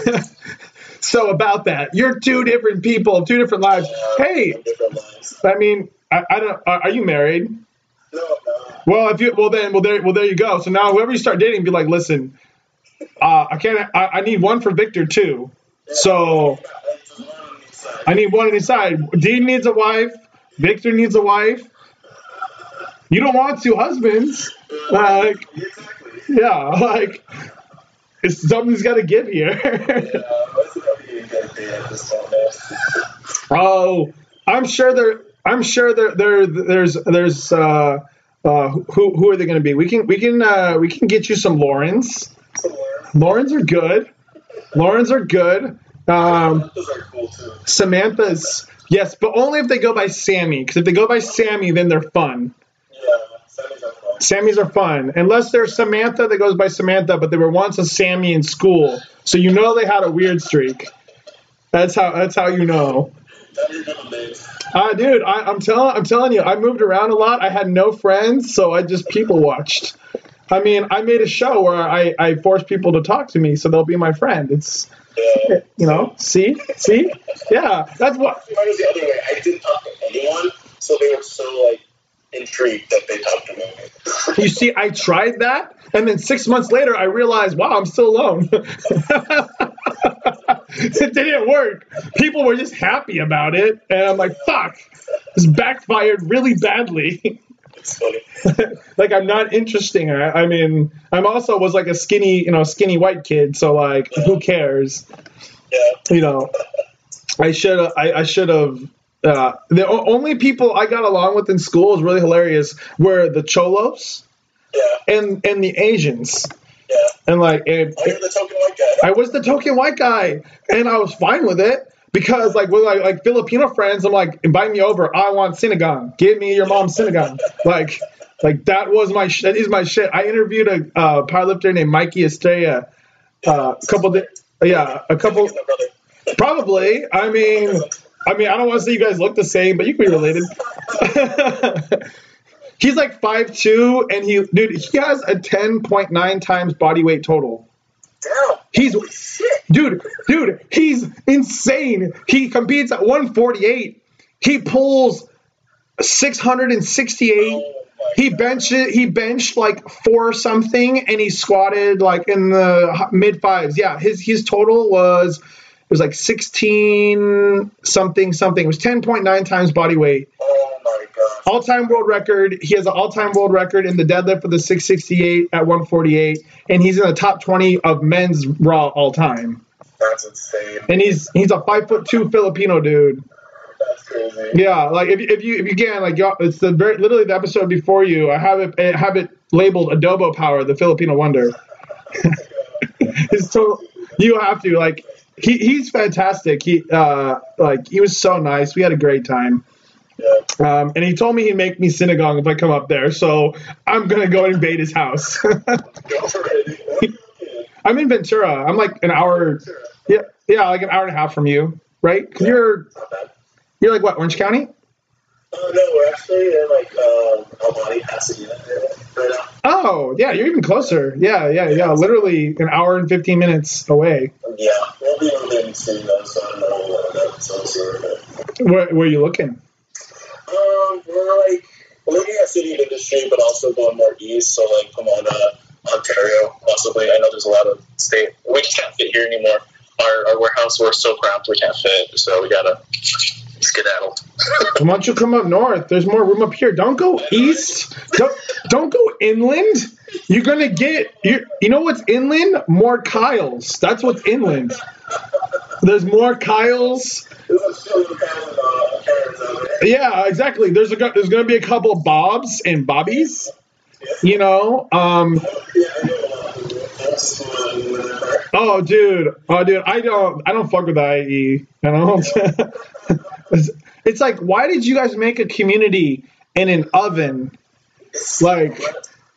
so about that, you're two different people, two different lives. Yeah, Hey, different lives. I mean, I, I don't. Are are you married? No, no. Well, if you well then well there well there you go. So now whoever you start dating, be like, listen, uh, I can't. I, I need one for Victor too. So I need one on each side. Dean needs a wife. Victor needs a wife. You don't want two husbands. Like, Exactly. yeah, like it's something's got to give here. Yeah, oh, I'm sure there. I'm sure there. There. There's. There's. Uh, uh, who who are they going to be? We can we can uh, we can get you some. Somewhere. Laurens are good. Laurens are good. Um. Samantha's yes, but only if they go by Sammy. Because if they go by Sammy, then they're fun. Yeah, Sammy's are fun. Sammys are fun, unless there's Samantha that goes by Samantha, but they were once a Sammy in school, so you know they had a weird streak. That's how. That's how you know. Uh, dude, I, I'm telling. I'm telling you, I moved around a lot. I had no friends, so I just people watched. I mean, I made a show where I, I forced people to talk to me, so they'll be my friend. It's Yeah. you know, see, see, yeah, that's what. Mine was the other way. I didn't talk to anyone, so they were so like intrigued that they talked to me. You see, I tried that, and then six months later, I realized, wow, I'm still alone. it didn't work. People were just happy about it, and I'm like, fuck, this backfired really badly. Like I'm not interesting. I, I mean, I'm also was like a skinny, you know, skinny white kid. So like, who cares? Yeah. You know, I should I, I should have. Uh, the o- only people I got along with in school was really hilarious were the cholos Yeah. and and the Asians. Yeah. And like, it, you're the token white guy. I was the token white guy, and I was fine with it because, like, with like, like Filipino friends, I'm like, invite me over. I want sinigang. Give me your mom's sinigang. Like, like that was my sh- that is my shit. I interviewed a uh, powerlifter named Mikey Estrella uh, a couple di- yeah, a couple He's my brother. probably. I mean, I mean, I don't want to say you guys look the same, but you can be related. He's like five two, and he dude, he has a ten point nine times body weight total. Damn. He's Holy shit. dude, dude, he's insane. He competes at 148. He pulls 668. Oh He God. benches. He benched like four something, and he squatted like in the mid fives. Yeah, his his total was it was like 16 something something. It was 10.9 times body weight. Oh All time world record. He has an all time world record in the deadlift for the 668 at 148, and he's in the top 20 of men's raw all time. That's insane. And he's he's a five foot two Filipino dude. That's crazy. Yeah, like if, if you if you can like y'all- it's the very literally the episode before you. I have it I have it labeled Adobo Power, the Filipino wonder. it's total. You have to like he he's fantastic. He uh like he was so nice. We had a great time. Yeah. Um, and he told me he'd make me sinigang if I come up there. So I'm gonna go and invade his house. Go for it. I'm in Ventura. I'm like an hour. Yeah, yeah, like an hour and a half from you, right? 'Cause you're you're like what Orange County? Oh no, we're actually in like uh, Alhambra, Pasadena right now. Oh, yeah, you're even closer. Yeah, yeah, yeah. Literally an hour and 15 minutes away. Yeah, we'll be moving soon though, so I don't know what that episode's here. Where, where are you looking? Um, we're like looking at city industry, but also going more east, so like Pomona, Ontario, possibly. I know there's a lot of state. We just can't fit here anymore. Our, our warehouse, we're so cramped, we can't fit, so we gotta skedaddle. Why don't you come up north? There's more room up here. Don't go east. Don't, don't go inland. You're gonna get you. You know what's inland? More Kyles. That's what's inland. There's more Kyles. Yeah, exactly. There's a there's gonna be a couple of Bobs and Bobbies. You know. Um. Oh, dude. Oh, dude. I don't. I don't fuck with IE. I don't. it's, it's like, why did you guys make a community in an oven? Like-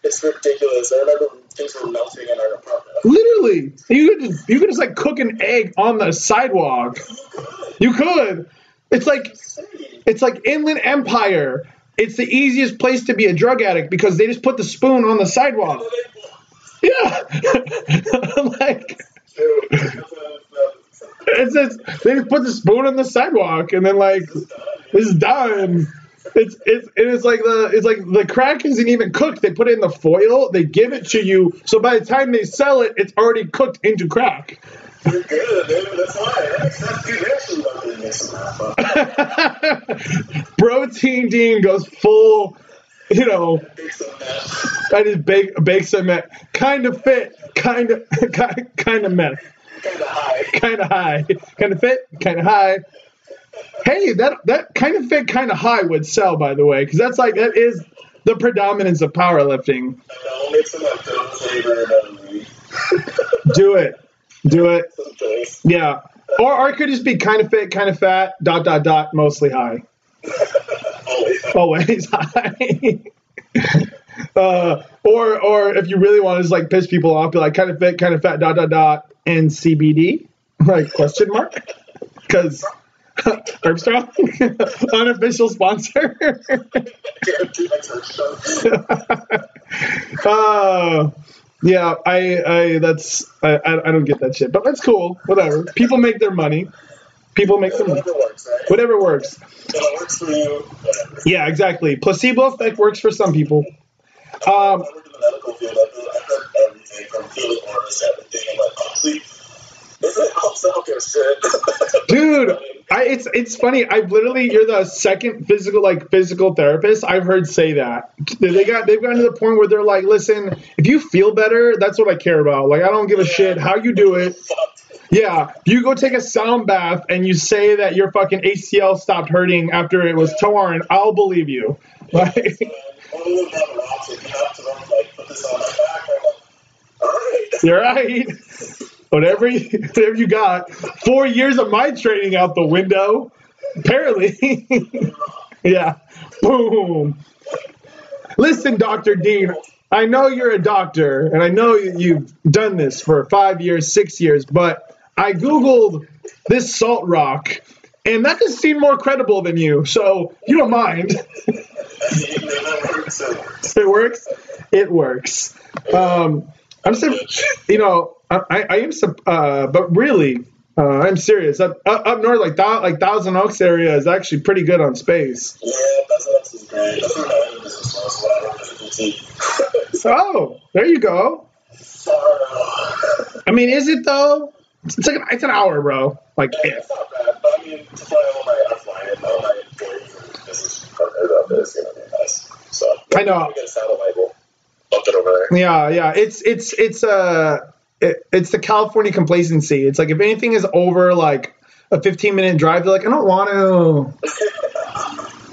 it's ridiculous. I remember things were melting in our apartment. Literally, you could just, you could just like cook an egg on the sidewalk. You could. It's like it's like Inland Empire. It's the easiest place to be a drug addict because they just put the spoon on the sidewalk. Yeah, like it's just they just put the spoon on the sidewalk and then like it's done. It's it's it's like the it's like the crack isn't even cooked. They put it in the foil. They give it to you. So by the time they sell it, it's already cooked into crack. You're good, dude. That's why. Half Protein Dean goes full, you know. I just bake bake some meth. Kind of fit, kind of kind of meth, Kind of high. kind of high, kind of fit, kind of high. Hey, that that kind of fit, kind of high would sell, by the way, because that's like that is the predominance of powerlifting. I'll make some like double flavor and Do it, do it. Yeah. Or, or it could just be kind of fit, kind of fat, dot, dot, dot, mostly high. Always. Always high. uh, or, or if you really want to just like piss people off, be like kind of fit, kind of fat, dot, dot, dot, and CBD? Like question mark? Because Herbstrong, unofficial sponsor. Uh, yeah, I, I, that's, I, I don't get that shit, but that's cool. Whatever. People make their money. People make their money. Whatever works, right? Whatever works. It works for you, whatever. Yeah, exactly. Placebo effect works for some people. Um, I work in the medical field. I've heard, everything from healing orders to everything. I'm like, honestly, if it helps, I don't give a shit. dude, I, it's it's funny. I've literally you're the second physical like physical therapist I've heard say that. They got they've gotten to the point where they're like, listen, if you feel better, that's what I care about. Like I don't give a shit how you do it. Yeah, you go take a sound bath and you say that your fucking ACL stopped hurting after it was torn. I'll believe you. Like, One of them have rocks. If you have to, I'm like, put this on my back. I'm like, all right. You're right. Whatever whatever you got. Four years of my training out the window. Apparently. yeah. Boom. Listen, Dr. Dean, I know you're a doctor and I know you've done this for five years, six years, but I Googled this salt rock and that just seemed more credible than you. So you don't mind. It works. It works. it works. It works. Um, I'm just, you know, I, I am, uh, but really, uh, I'm serious. Up, up, up north, like Thou- like Thousand Oaks area is actually pretty good on space. Yeah, that's that's is great. That's where my business was. So I don't. Oh, there you go. I mean, is it though? It's like an, it's an hour, bro. Like, yeah, it's not bad. But I mean, to fly all my, I fly in all my employees and business partners out there is gonna be nice. So I know. We get a satellite. We'll bump it over there. yeah, yeah. It's it's it's uh, it, it's the California complacency. It's like if anything is over like a 15 minute drive, they're like, I don't want to.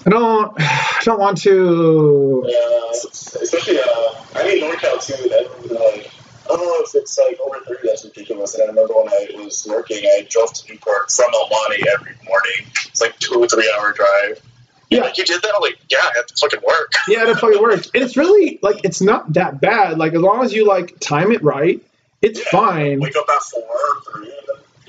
I don't. I don't want to. Yeah, especially uh, I mean NorCal too. Everyone's like, I don't know if it's like over thirty. That's ridiculous. And I remember when I was working, I drove to Newport from El Monte every morning. It's like two or three hour drive. Yeah. Like you did that? I'm like, yeah, I have to fucking work. Yeah, that fucking works. And it's really like it's not that bad. Like as long as you like time it right, it's Yeah, fine. Wake up at four or three.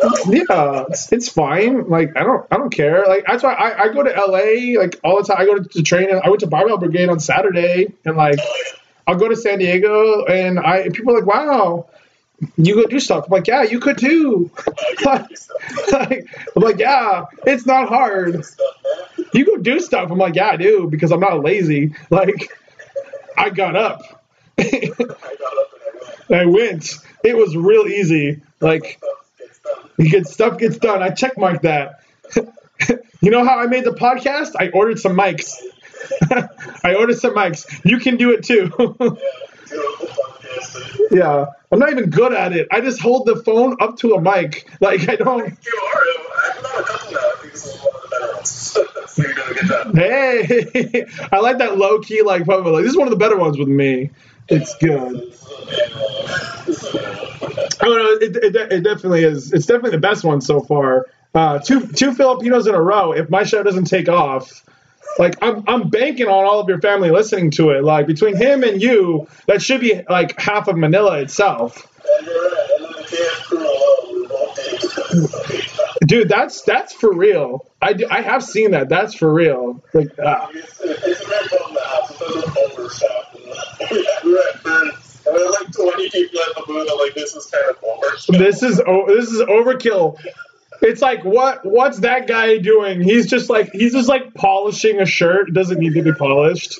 Go. Yeah, it's, it's fine. Like I don't I don't care. Like that's why I, I go to LA like all the time. I go to, to train. I went to Barbell Brigade on Saturday, and like I'll go to San Diego, and I and people are like, wow. You go do stuff. I'm like, yeah, you could too. Oh, like, I'm like, yeah, it's not hard. You go do stuff. I'm like, yeah, I do because I'm not lazy. Like, I got up. I got up and I went. It was real easy. Like, you get stuff gets done. I check mark that. you know how I made the podcast? I ordered some mics. I ordered some mics. You can do it too. Yeah, do a whole podcast. yeah. I'm not even good at it. I just hold the phone up to a mic. Like I don't You are. I've done a couple now. This is one of the better ones. you're doing a good job. Hey, I like that low key like probably like this is one of the better ones with me. It's good. Oh no, it, it, it definitely is. It's definitely the best one so far. Uh, two two Filipinos in a row. If my show doesn't take off, Like I'm, I'm banking on all of your family listening to it. Like between him and you, that should be like half of Manila itself. Dude, that's that's for real. I, do- I have seen that. That's for real. Like, ah. And like 20 people at the booth. Like, this is this is this is overkill. It's like what what's that guy doing? He's just like he's just like polishing a shirt. It doesn't need to be polished.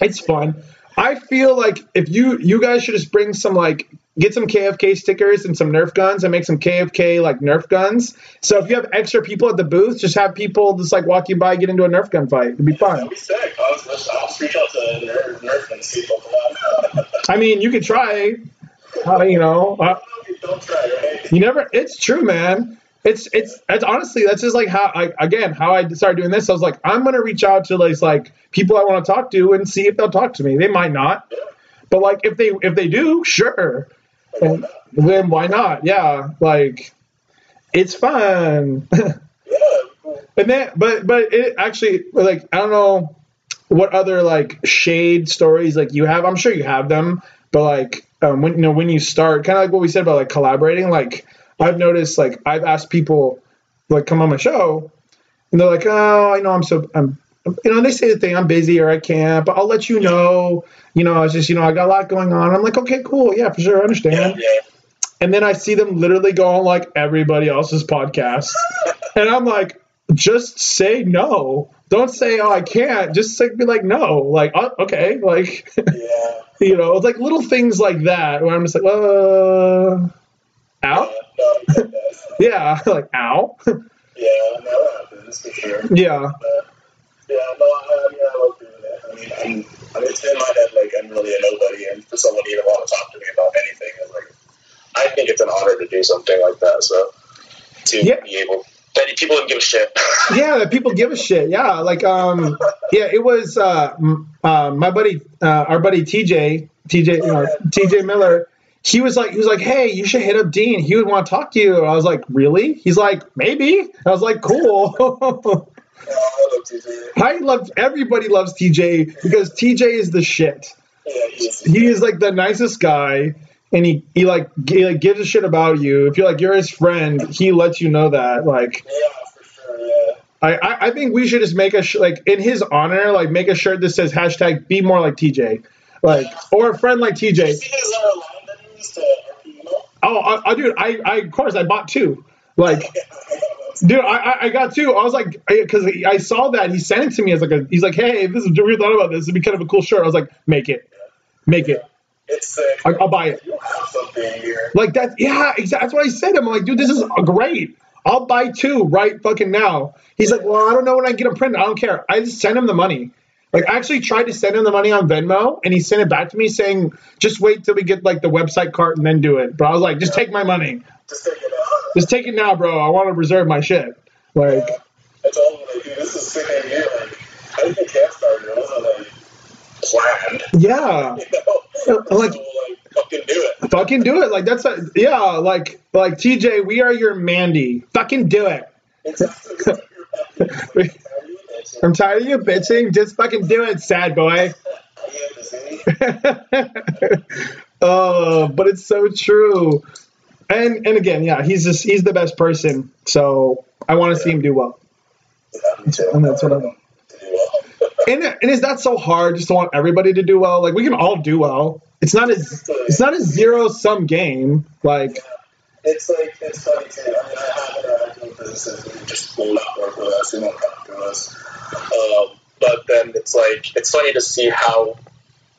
It's fun. I feel like if you you guys should just bring some like get some KFK stickers and some Nerf guns and make some KFK like Nerf guns. So if you have extra people at the booth, just have people just like walk you by, get into a Nerf gun fight. It'd be fun. That'd be sick. I'll, I'll reach out to Nerf, Nerf and see if they'll come out. I mean, you could try. Uh, you know, uh, Don't try, right? you never. It's true, man. It's it's it's honestly that's just like how I again how I started doing this. I was like, I'm gonna reach out to like like people I want to talk to and see if they'll talk to me. They might not, but like if they if they do, sure. And then why not? Yeah, like it's fun. And then but but it actually like I don't know what other like shade stories like you have. I'm sure you have them, but like um, when you know when you start, kind of like what we said about like collaborating. Like I've noticed like I've asked people like come on my show, and they're like, oh, I know I'm so I'm. You know, they say the thing, I'm busy or I can't, but I'll let you know. You know, it's just, you know, I got a lot going on. I'm like, okay, cool. Yeah, for sure. I understand. yeah. And then I see them literally go on like everybody else's podcast. and I'm like, just say no. Don't say, oh, I can't. Just like, be like, no. Like, oh, okay. Like, Yeah. you know, it's like little things like that where I'm just like, uh, ow? No, I get that. Yeah. Like, ow? Yeah, that happens for sure. yeah. But, yeah, no, I, I mean, I love doing it. I mean, I'm, I mean, it's in my head like I'm really a nobody, and for someone to even want to talk to me about anything is like, I think it's an honor to do something like that. So, to Yeah. be able, that people don't give a shit. yeah, people give a shit. Yeah, like um, yeah, it was uh, m- uh my buddy, uh, our buddy TJ, TJ, know, TJ Miller. He was like, he was like, hey, you should hit up Dean. He would want to talk to you. I was like, really? He's like, maybe. I was like, cool. Yeah, I love TJ. I love everybody loves TJ because TJ is the shit. Yeah, he's, He is like the nicest guy, and he he like, he like gives a shit about you. If you're like you're his friend, he lets you know that. Like, yeah, for sure. Yeah. I, I, I think we should just make a sh- like in his honor, like make a shirt that says hashtag be more like TJ, like or a friend like TJ. uh, line that he used to Oh, I, I dude, I, I of course I bought two. Like, dude, I, I- I got two. I was like, because I saw that he sent it to me as like a. He's like, hey, this is we thought about this. It'd be kind of a cool shirt. I was like, make it, make it. It's sick. I, I'll buy it. You have something here. Like that, yeah, exactly. That's what I said. Him. I'm like, dude, this is great. I'll buy two right fucking now. He's like, well, I don't know when I get them printed. I don't care. I just send him the money. Like, I actually tried to send him the money on Venmo, and he sent it back to me saying, just wait till we get like the website cart and then do it. But I was like, just take my money. Just take. Just take it now, bro. I want to reserve my shit. Like, I told him, like, dude, this is sick idea. Like, how did you get started? It wasn't, like, planned. yeah, You know? Like- so, like, fucking do it. fucking do it. Like that's a yeah. Like like TJ, we are your Mandy. Fucking do it. Exactly. I'm tired of you bitching. Just fucking do it, sad boy. oh, but it's so true. And and again, yeah, he's just he's the best person. So I want to see him do well. And that's what I want. And and is that so hard just to want everybody to do well? Like we can all do well. It's not a it's not a zero sum game. Like It's like it's funny too. I mean, I have interacted with businesses who just will not work with us. They don't come to us. Um, but then it's like it's funny to see how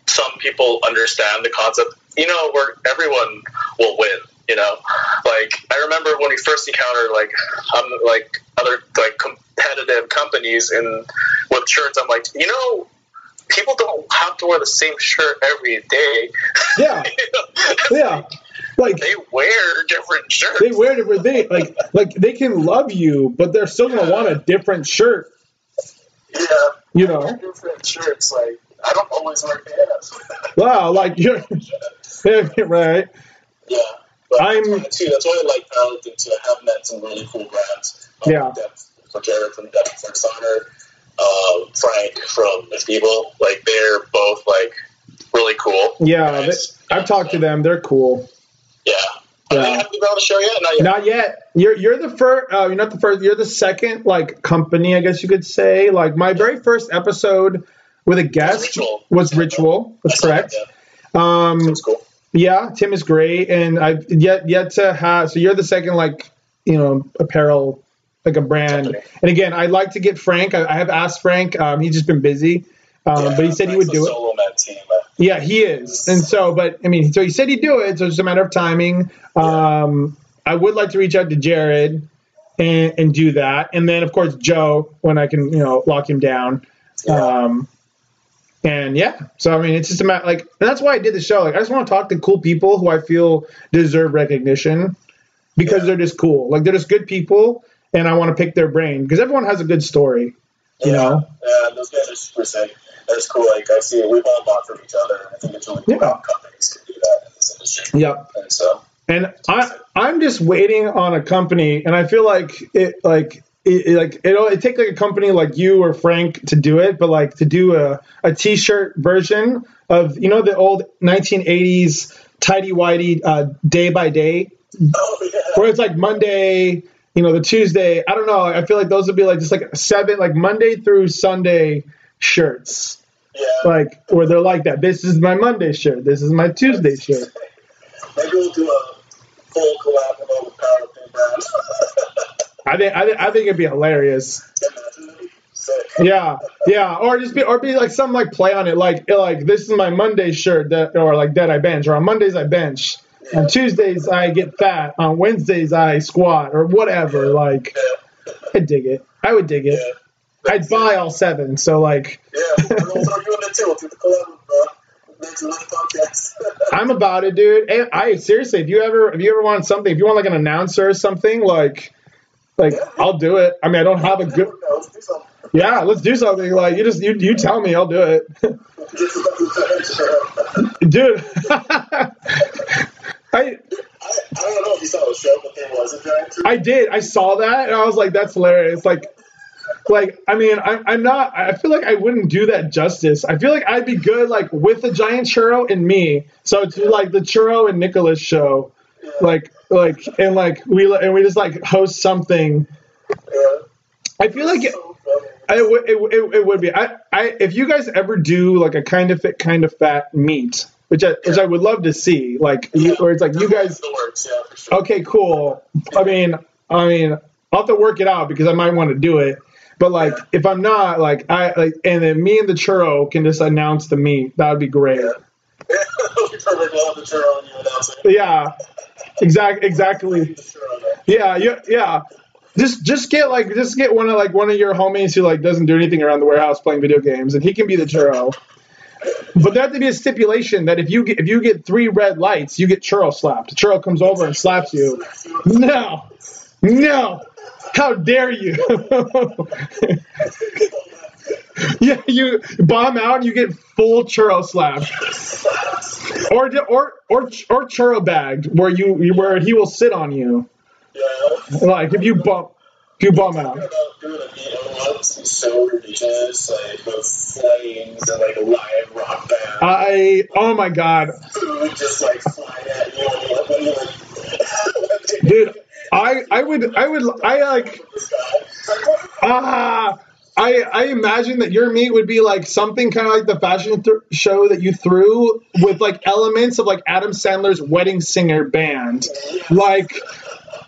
some people understand the concept. You know, where everyone will win. You know, like I remember when we first encountered like um, like other like competitive companies in with shirts. I'm like, you know, people don't have to wear the same shirt every day. yeah, yeah. Like they wear different shirts. they wear different things. Like like they can love you, but they're still gonna want a different shirt. Yeah. You know. different shirts. Like I don't always wear pants. Wow, like you're right. yeah. But I'm- that's why, too. That's why I like Paladin too. I have met some really cool brands. Yeah. That's for Jared from Death Before Dishonor, uh, Frank from Evil. Like they're both like really cool. Yeah, they- I've talked to them. They're cool. Yeah. Yeah. Have been on the show yet? Not yet. Not yet. You're you're the first. Uh, you're not the first. You're the second like company, I guess you could say. Like my very first episode with a guest Ritual. was Ritual. That's correct. that, Yeah. Um, That's cool. Yeah, Tim is great, and I've yet yet to have. So you're the second like you know apparel like a brand. And again, I'd like to get Frank. I, I have asked Frank. Um, he's just been busy, um, Yeah, but he said he would do it. Team. Yeah, he is. And so, but I mean, so he said he'd do it. So it's just a matter of timing. Um, I would like to reach out to Jared and, and do that. And then, of course, Joe, when I can, you know, lock him down. Yeah. Um, and yeah, so I mean, it's just a matter like, and that's why I did the show. Like, I just want to talk to cool people who I feel deserve recognition because Yeah. they're just cool. Like, they're just good people, and I want to pick their brain because everyone has a good story. You yeah. know? Yeah, those guys are super sick. That's cool. Like I see, it. we've all bought from each other, and I think it's really cool Yeah. companies can do that in this industry. Yep. And so, And I, I'm just waiting on a company, and I feel like it, like it, it- like it'll it take like a company like you or Frank to do it, but like to do a a T-shirt version of you know the old 1980s tidy whitey uh, day by day, oh yeah, where it's like Monday, you know, the Tuesday. I don't know. I feel like those would be like just like seven, like Monday through Sunday shirts, yeah. like where they're like that. This is my Monday shirt. This is my Tuesday shirt. Maybe we'll do a full collab with all the powerlifting brands. I think I, think- I think it'd be hilarious. Yeah, yeah, or just be, or be like some like play on it, like like this is my Monday shirt that, or like that I bench, or on Mondays I bench, on Tuesdays I get fat, on Wednesdays I squat, or whatever. Like. I dig it. I would dig it. Yeah. I'd buy all seven. So like, Yeah. I'm about it, dude. I seriously, if you ever if you ever want something, if you want like an announcer or something, like like I'll do it. I mean, I don't have a good. Let's do something. Yeah, let's do something. Like you just you you tell me, I'll do it. Get some fucking dude. I I, I don't know if you saw the show, but there was a giant tree. I did. I saw that and I was like, that's hilarious. Like, like I mean, I, I'm not. I feel like I wouldn't do that justice. I feel like I'd be good like with the giant churro and me. So it's like the churro and Nicholas show, like like and like we and we just like host something. Yeah. I feel like it, it, would- it, it, would be. I, I if you guys ever do like a kind of fit, kind of fat meet, which I, which I would love to see, like you, where it's like you guys works, yeah, for sure. okay, cool. I mean, I mean, I'll have to work it out because I might want to do it. But like, if I'm not, like, I like, and then me and the churro can just announce the meet. That would be great. Yeah. It'll perfect. We'll have the churro and you announce it. Yeah, exact, exactly. There. Yeah, yeah, yeah. Just, just get like, just get one of like one of your homies who like doesn't do anything around the warehouse playing video games, and he can be the churro. But there have to be a stipulation that if you get if you get three red lights, you get churro slapped. Churro comes over and slaps you. No, no. How dare you? yeah, you bomb out and you get full churro slap, or or or or churro bagged, where you where he will sit on you. Yeah. Like if you bump, if you bomb out. about doing a meet once and so ridiculous, like with flames and like a live rock band, I oh my god, food just like flying at you, and you're like, what are you like, dude. I I would I would I like this guy. It's like, what? ah. I, I imagine that your meet would be like something kind of like the fashion th- show that you threw with like elements of like Adam Sandler's wedding singer band. Like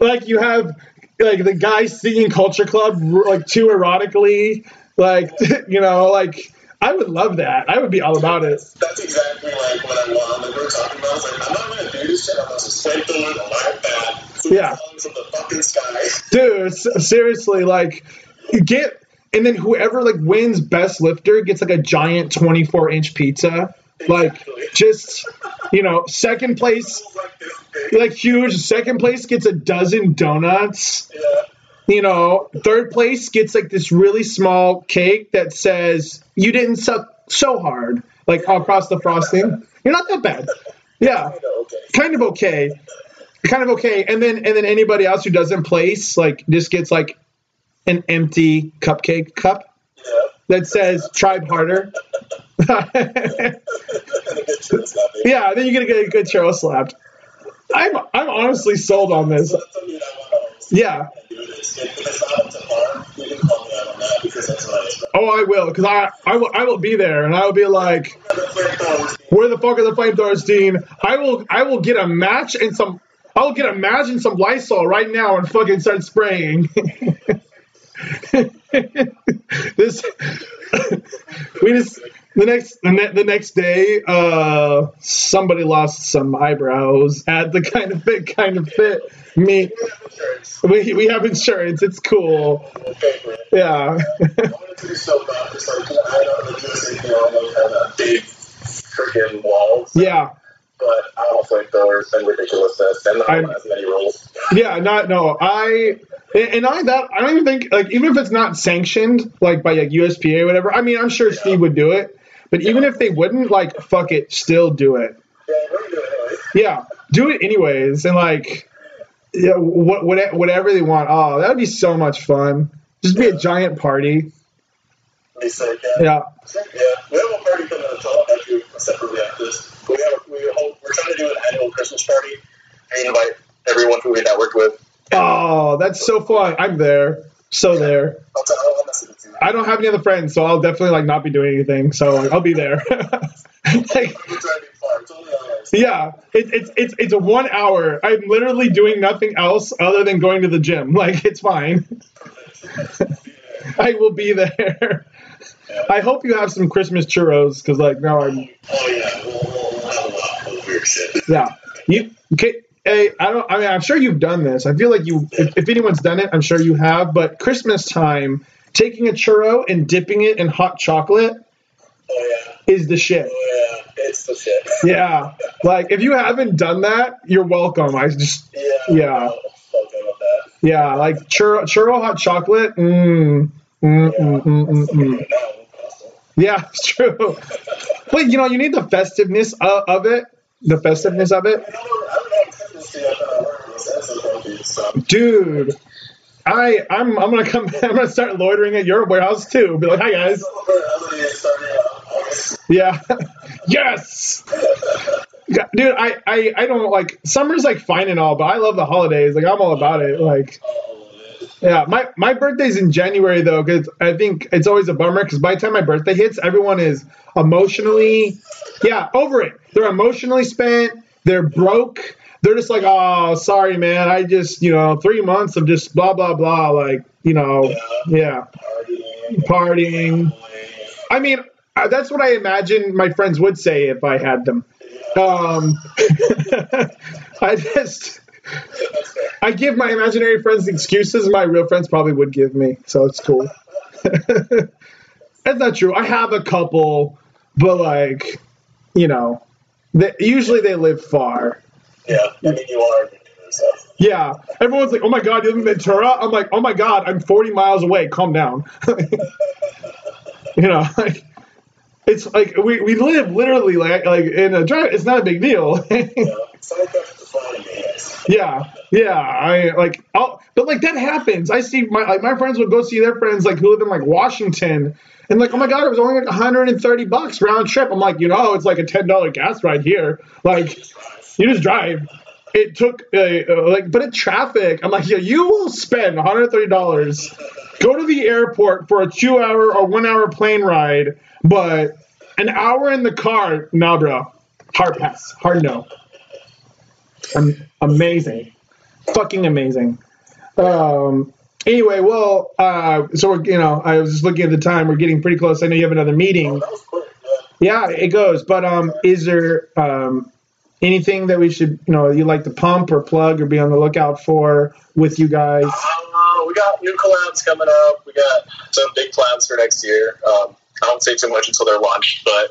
like you have like the guy singing Culture Club like too erotically. Like you know, like I would love that. I would be all about it. That's exactly like what I want. Like we were talking about, I was like, I'm not gonna do this shit. I'm gonna through it, live band, food Yeah. from the fucking sky. dude seriously like get and then whoever like wins best lifter gets like a giant 24 inch pizza. Like Exactly. just you know second place Like like huge. Second place gets a dozen donuts. Yeah. you know third place gets like this really small cake that says you didn't suck so hard like across the frosting. You're not that bad. Yeah. You know, okay. kind of okay. Kind of okay. And then and then anybody else who doesn't place like just gets like an empty cupcake cup that says "Tribe Harder." yeah, then you're gonna get a good churro slapped. I'm I'm honestly sold on this. Yeah. Oh, I will, because I, I will I will be there, and I will be like, where the fuck are the flamethrowers, Dean? I will I will get a match and some I will get a match and some Lysol right now and fucking start spraying. this we just the next the, ne- the next day uh somebody lost some eyebrows at the kind of fit kind of fit me we, we have insurance. It's cool. Yeah. Big freaking walls, yeah but I don't flamethrowers and ridiculousness, and not as many rules. Yeah, not no. I and I that I don't even think like even if it's not sanctioned like by like USPA or whatever. I mean, I'm sure Steve would do it, but even if they wouldn't, like fuck it, still do it. Yeah, do it. Yeah, do it anyways, and like yeah, what what whatever they want. Oh, that would be so much fun. Just be a giant party. Sick, yeah. Yeah. Yeah, we have a party coming up. I'll have you separately after this. We have we hold, we're trying to do an annual Christmas party. We invite everyone who we networked with. Oh, that's so fun. I'm there. So there. I'll tell I'll message it to you. I don't have any other friends, so I'll definitely like not be doing anything. So like, I'll be there. like, We're driving far. It's only on us. Yeah, it, it's it's it's a one hour. I'm literally doing nothing else other than going to the gym. Like it's fine. I will be there. I hope you have some Christmas churros because like now I'm Oh yeah, we'll, we'll, we'll have a lot of weird shit. yeah. You okay? Hey, I don't. I mean, I'm sure you've done this. I feel like you. If, if anyone's done it, I'm sure you have. But Christmas time, taking a churro and dipping it in hot chocolate Oh yeah, is the shit. oh yeah, it's the shit. Yeah, like if you haven't done that, you're welcome. I just Yeah. Yeah. I'll fuck them with that. Yeah, like churro, churro hot chocolate. Mm, mm, mm, mm, mm, mm. Yeah, it's true. But you know, you need the festiveness of, of it. The festiveness of it, dude. I I'm I'm gonna come. I'm gonna start loitering at your warehouse too. Be like, hi guys. Yeah. yes. Dude, I, I I don't like summer's like fine and all, but I love the holidays. Like I'm all about it. Like yeah, my my birthday's in January though, because I think it's always a bummer. Because by the time my birthday hits, everyone is emotionally, yeah, over it. They're emotionally spent. They're broke. They're just like, oh, sorry, man. I just, you know, three months of just blah blah blah. Like, you know, yeah, partying. I mean, uh, that's what I imagine my friends would say if I had them. Um, I just. I give my imaginary friends excuses my real friends probably would give me, so it's cool. That's not true. I have a couple, but like, you know, they, usually they live far. Yeah, I mean, you are yourself. Yeah, everyone's like, "Oh my god, you live in Ventura?" I'm like, "Oh my god, I'm 40 miles away. Calm down." you know, like it's like we, we live literally like like in a drive. It's not a big deal. Yeah, some stuff is fine, yes. Yeah, yeah. I like, I'll, but like that happens. I see my like my friends would go see their friends like who live in like Washington, and like, oh my god, it was only like 130 bucks round trip. I'm like, you know, it's like a ten dollar gas ride here. Like, you just drive. It took uh, like, but in traffic, I'm like, yeah, you will spend 130 dollars. Go to the airport for a two hour or one hour plane ride, but an hour in the car, nah, bro. Hard pass, hard no. Am- amazing, fucking amazing. Um. Anyway, well, uh, so we're you know, I was just looking at the time. We're getting pretty close. I know you have another meeting. That was quick, yeah. Yeah, it goes. But um, is there um anything that we should you know you like to pump or plug or be on the lookout for with you guys? Uh, we got new collabs coming up. We got some big plans for next year. Um, I won't say too much until they're launched, but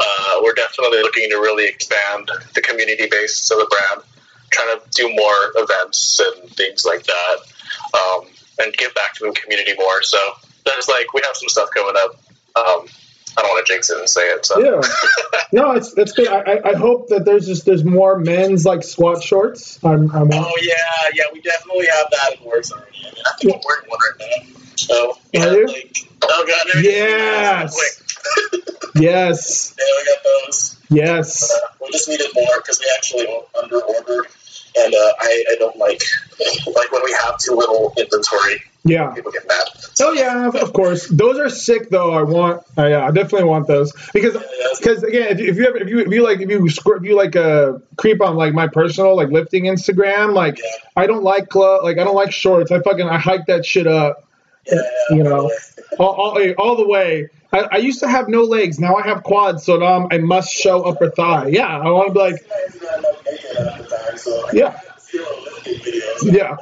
uh, we're definitely looking to really expand the community base of the brand, trying to do more events and things like that, um, and give back to the community more. So that is like we have some stuff coming up. Um, I don't want to jinx it and say it. So. Yeah. No, it's that's good. I, I- I hope that there's just there's more men's like squat shorts. I'm, I'm Oh yeah, yeah, we definitely have that in works already. I, mean, I think I'm wearing one right now. So yeah, Are you? like, oh god, there. Yes. Yes. Yeah, we got those. Yes. Uh, we just needed more because we actually under ordered, and uh, I, I don't like like when we have too little inventory. Yeah. People get mad. Oh yeah, of- course. Those are sick though. I want. Uh, yeah, I definitely want those because because again, if you, if you ever if you if you like if you if you like uh creep on like my personal like lifting Instagram, like Yeah. I don't like clo- like I don't like shorts. I fucking I hike that shit up Yeah, yeah, You know. all all, all the way. I, I used to have no legs. Now I have quads, so now I'm, I must show upper thigh. Yeah, I want to be like Yeah. Yeah.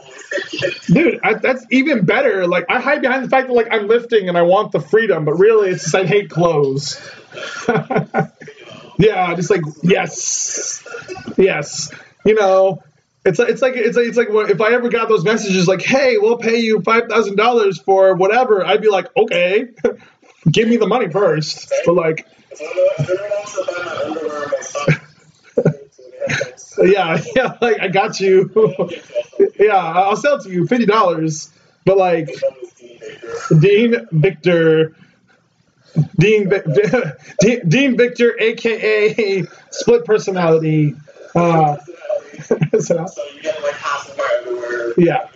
Dude, I, that's even better. Like I hide behind the fact that like I'm lifting and I want the freedom, but really it's just I hate clothes. yeah, just like yes, yes. You know, it's like it's like it's like it's like if I ever got those messages like, "Hey, we'll pay you five thousand dollars for whatever," I'd be like, "Okay, give me the money first. But like, yeah, yeah, like I got you. yeah, I'll sell to you fifty dollars. But like Dean Victor, Dean Dean, Dean Victor, aka split personality. Uh, so, yeah,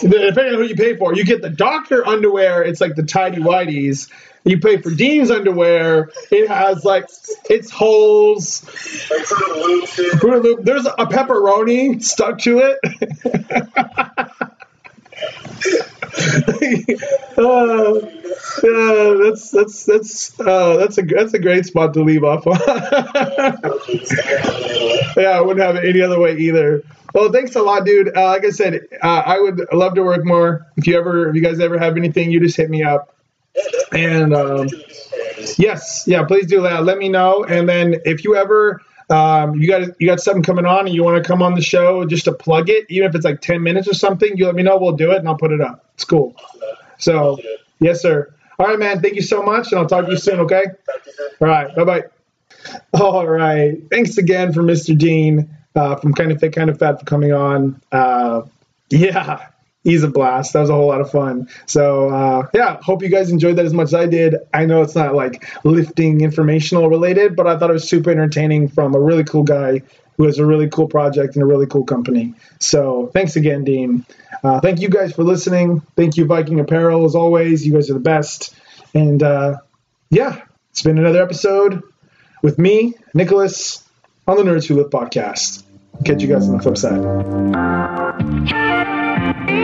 depending on who you pay for, you get the doctor underwear. It's like the tidy whities. You pay for Dean's underwear. It has like it's holes. Fruit Loop. There's a pepperoni stuck to it. uh, yeah, that's that's that's uh, that's a that's a great spot to leave off on. yeah, I wouldn't have it any other way either. Well, thanks a lot, dude. Uh, like I said, uh, I would love to work more. If you ever, if you guys ever have anything, you just hit me up. And um, yes, yeah, please do that. Let me know. And then if you ever um, you got you got something coming on and you want to come on the show just to plug it, even if it's like ten minutes or something, you let me know. We'll do it and I'll put it up. It's cool. So yes, sir. All right, man. Thank you so much, and I'll talk to you soon. Okay. All right. Bye bye. All right. Thanks again for Mr. Dean uh, from Kind of Fit, Kind of Fat for coming on. Uh, yeah, he's a blast. That was a whole lot of fun. So uh, yeah, hope you guys enjoyed that as much as I did. I know it's not like lifting informational related, but I thought it was super entertaining from a really cool guy who has a really cool project and a really cool company. So thanks again, Dean. Uh, thank you guys for listening. Thank you, Viking Apparel, as always. You guys are the best. And uh, yeah, it's been another episode with me, Nicholas, on the Nerds Who Lift podcast. Catch you guys on the flip side. Thank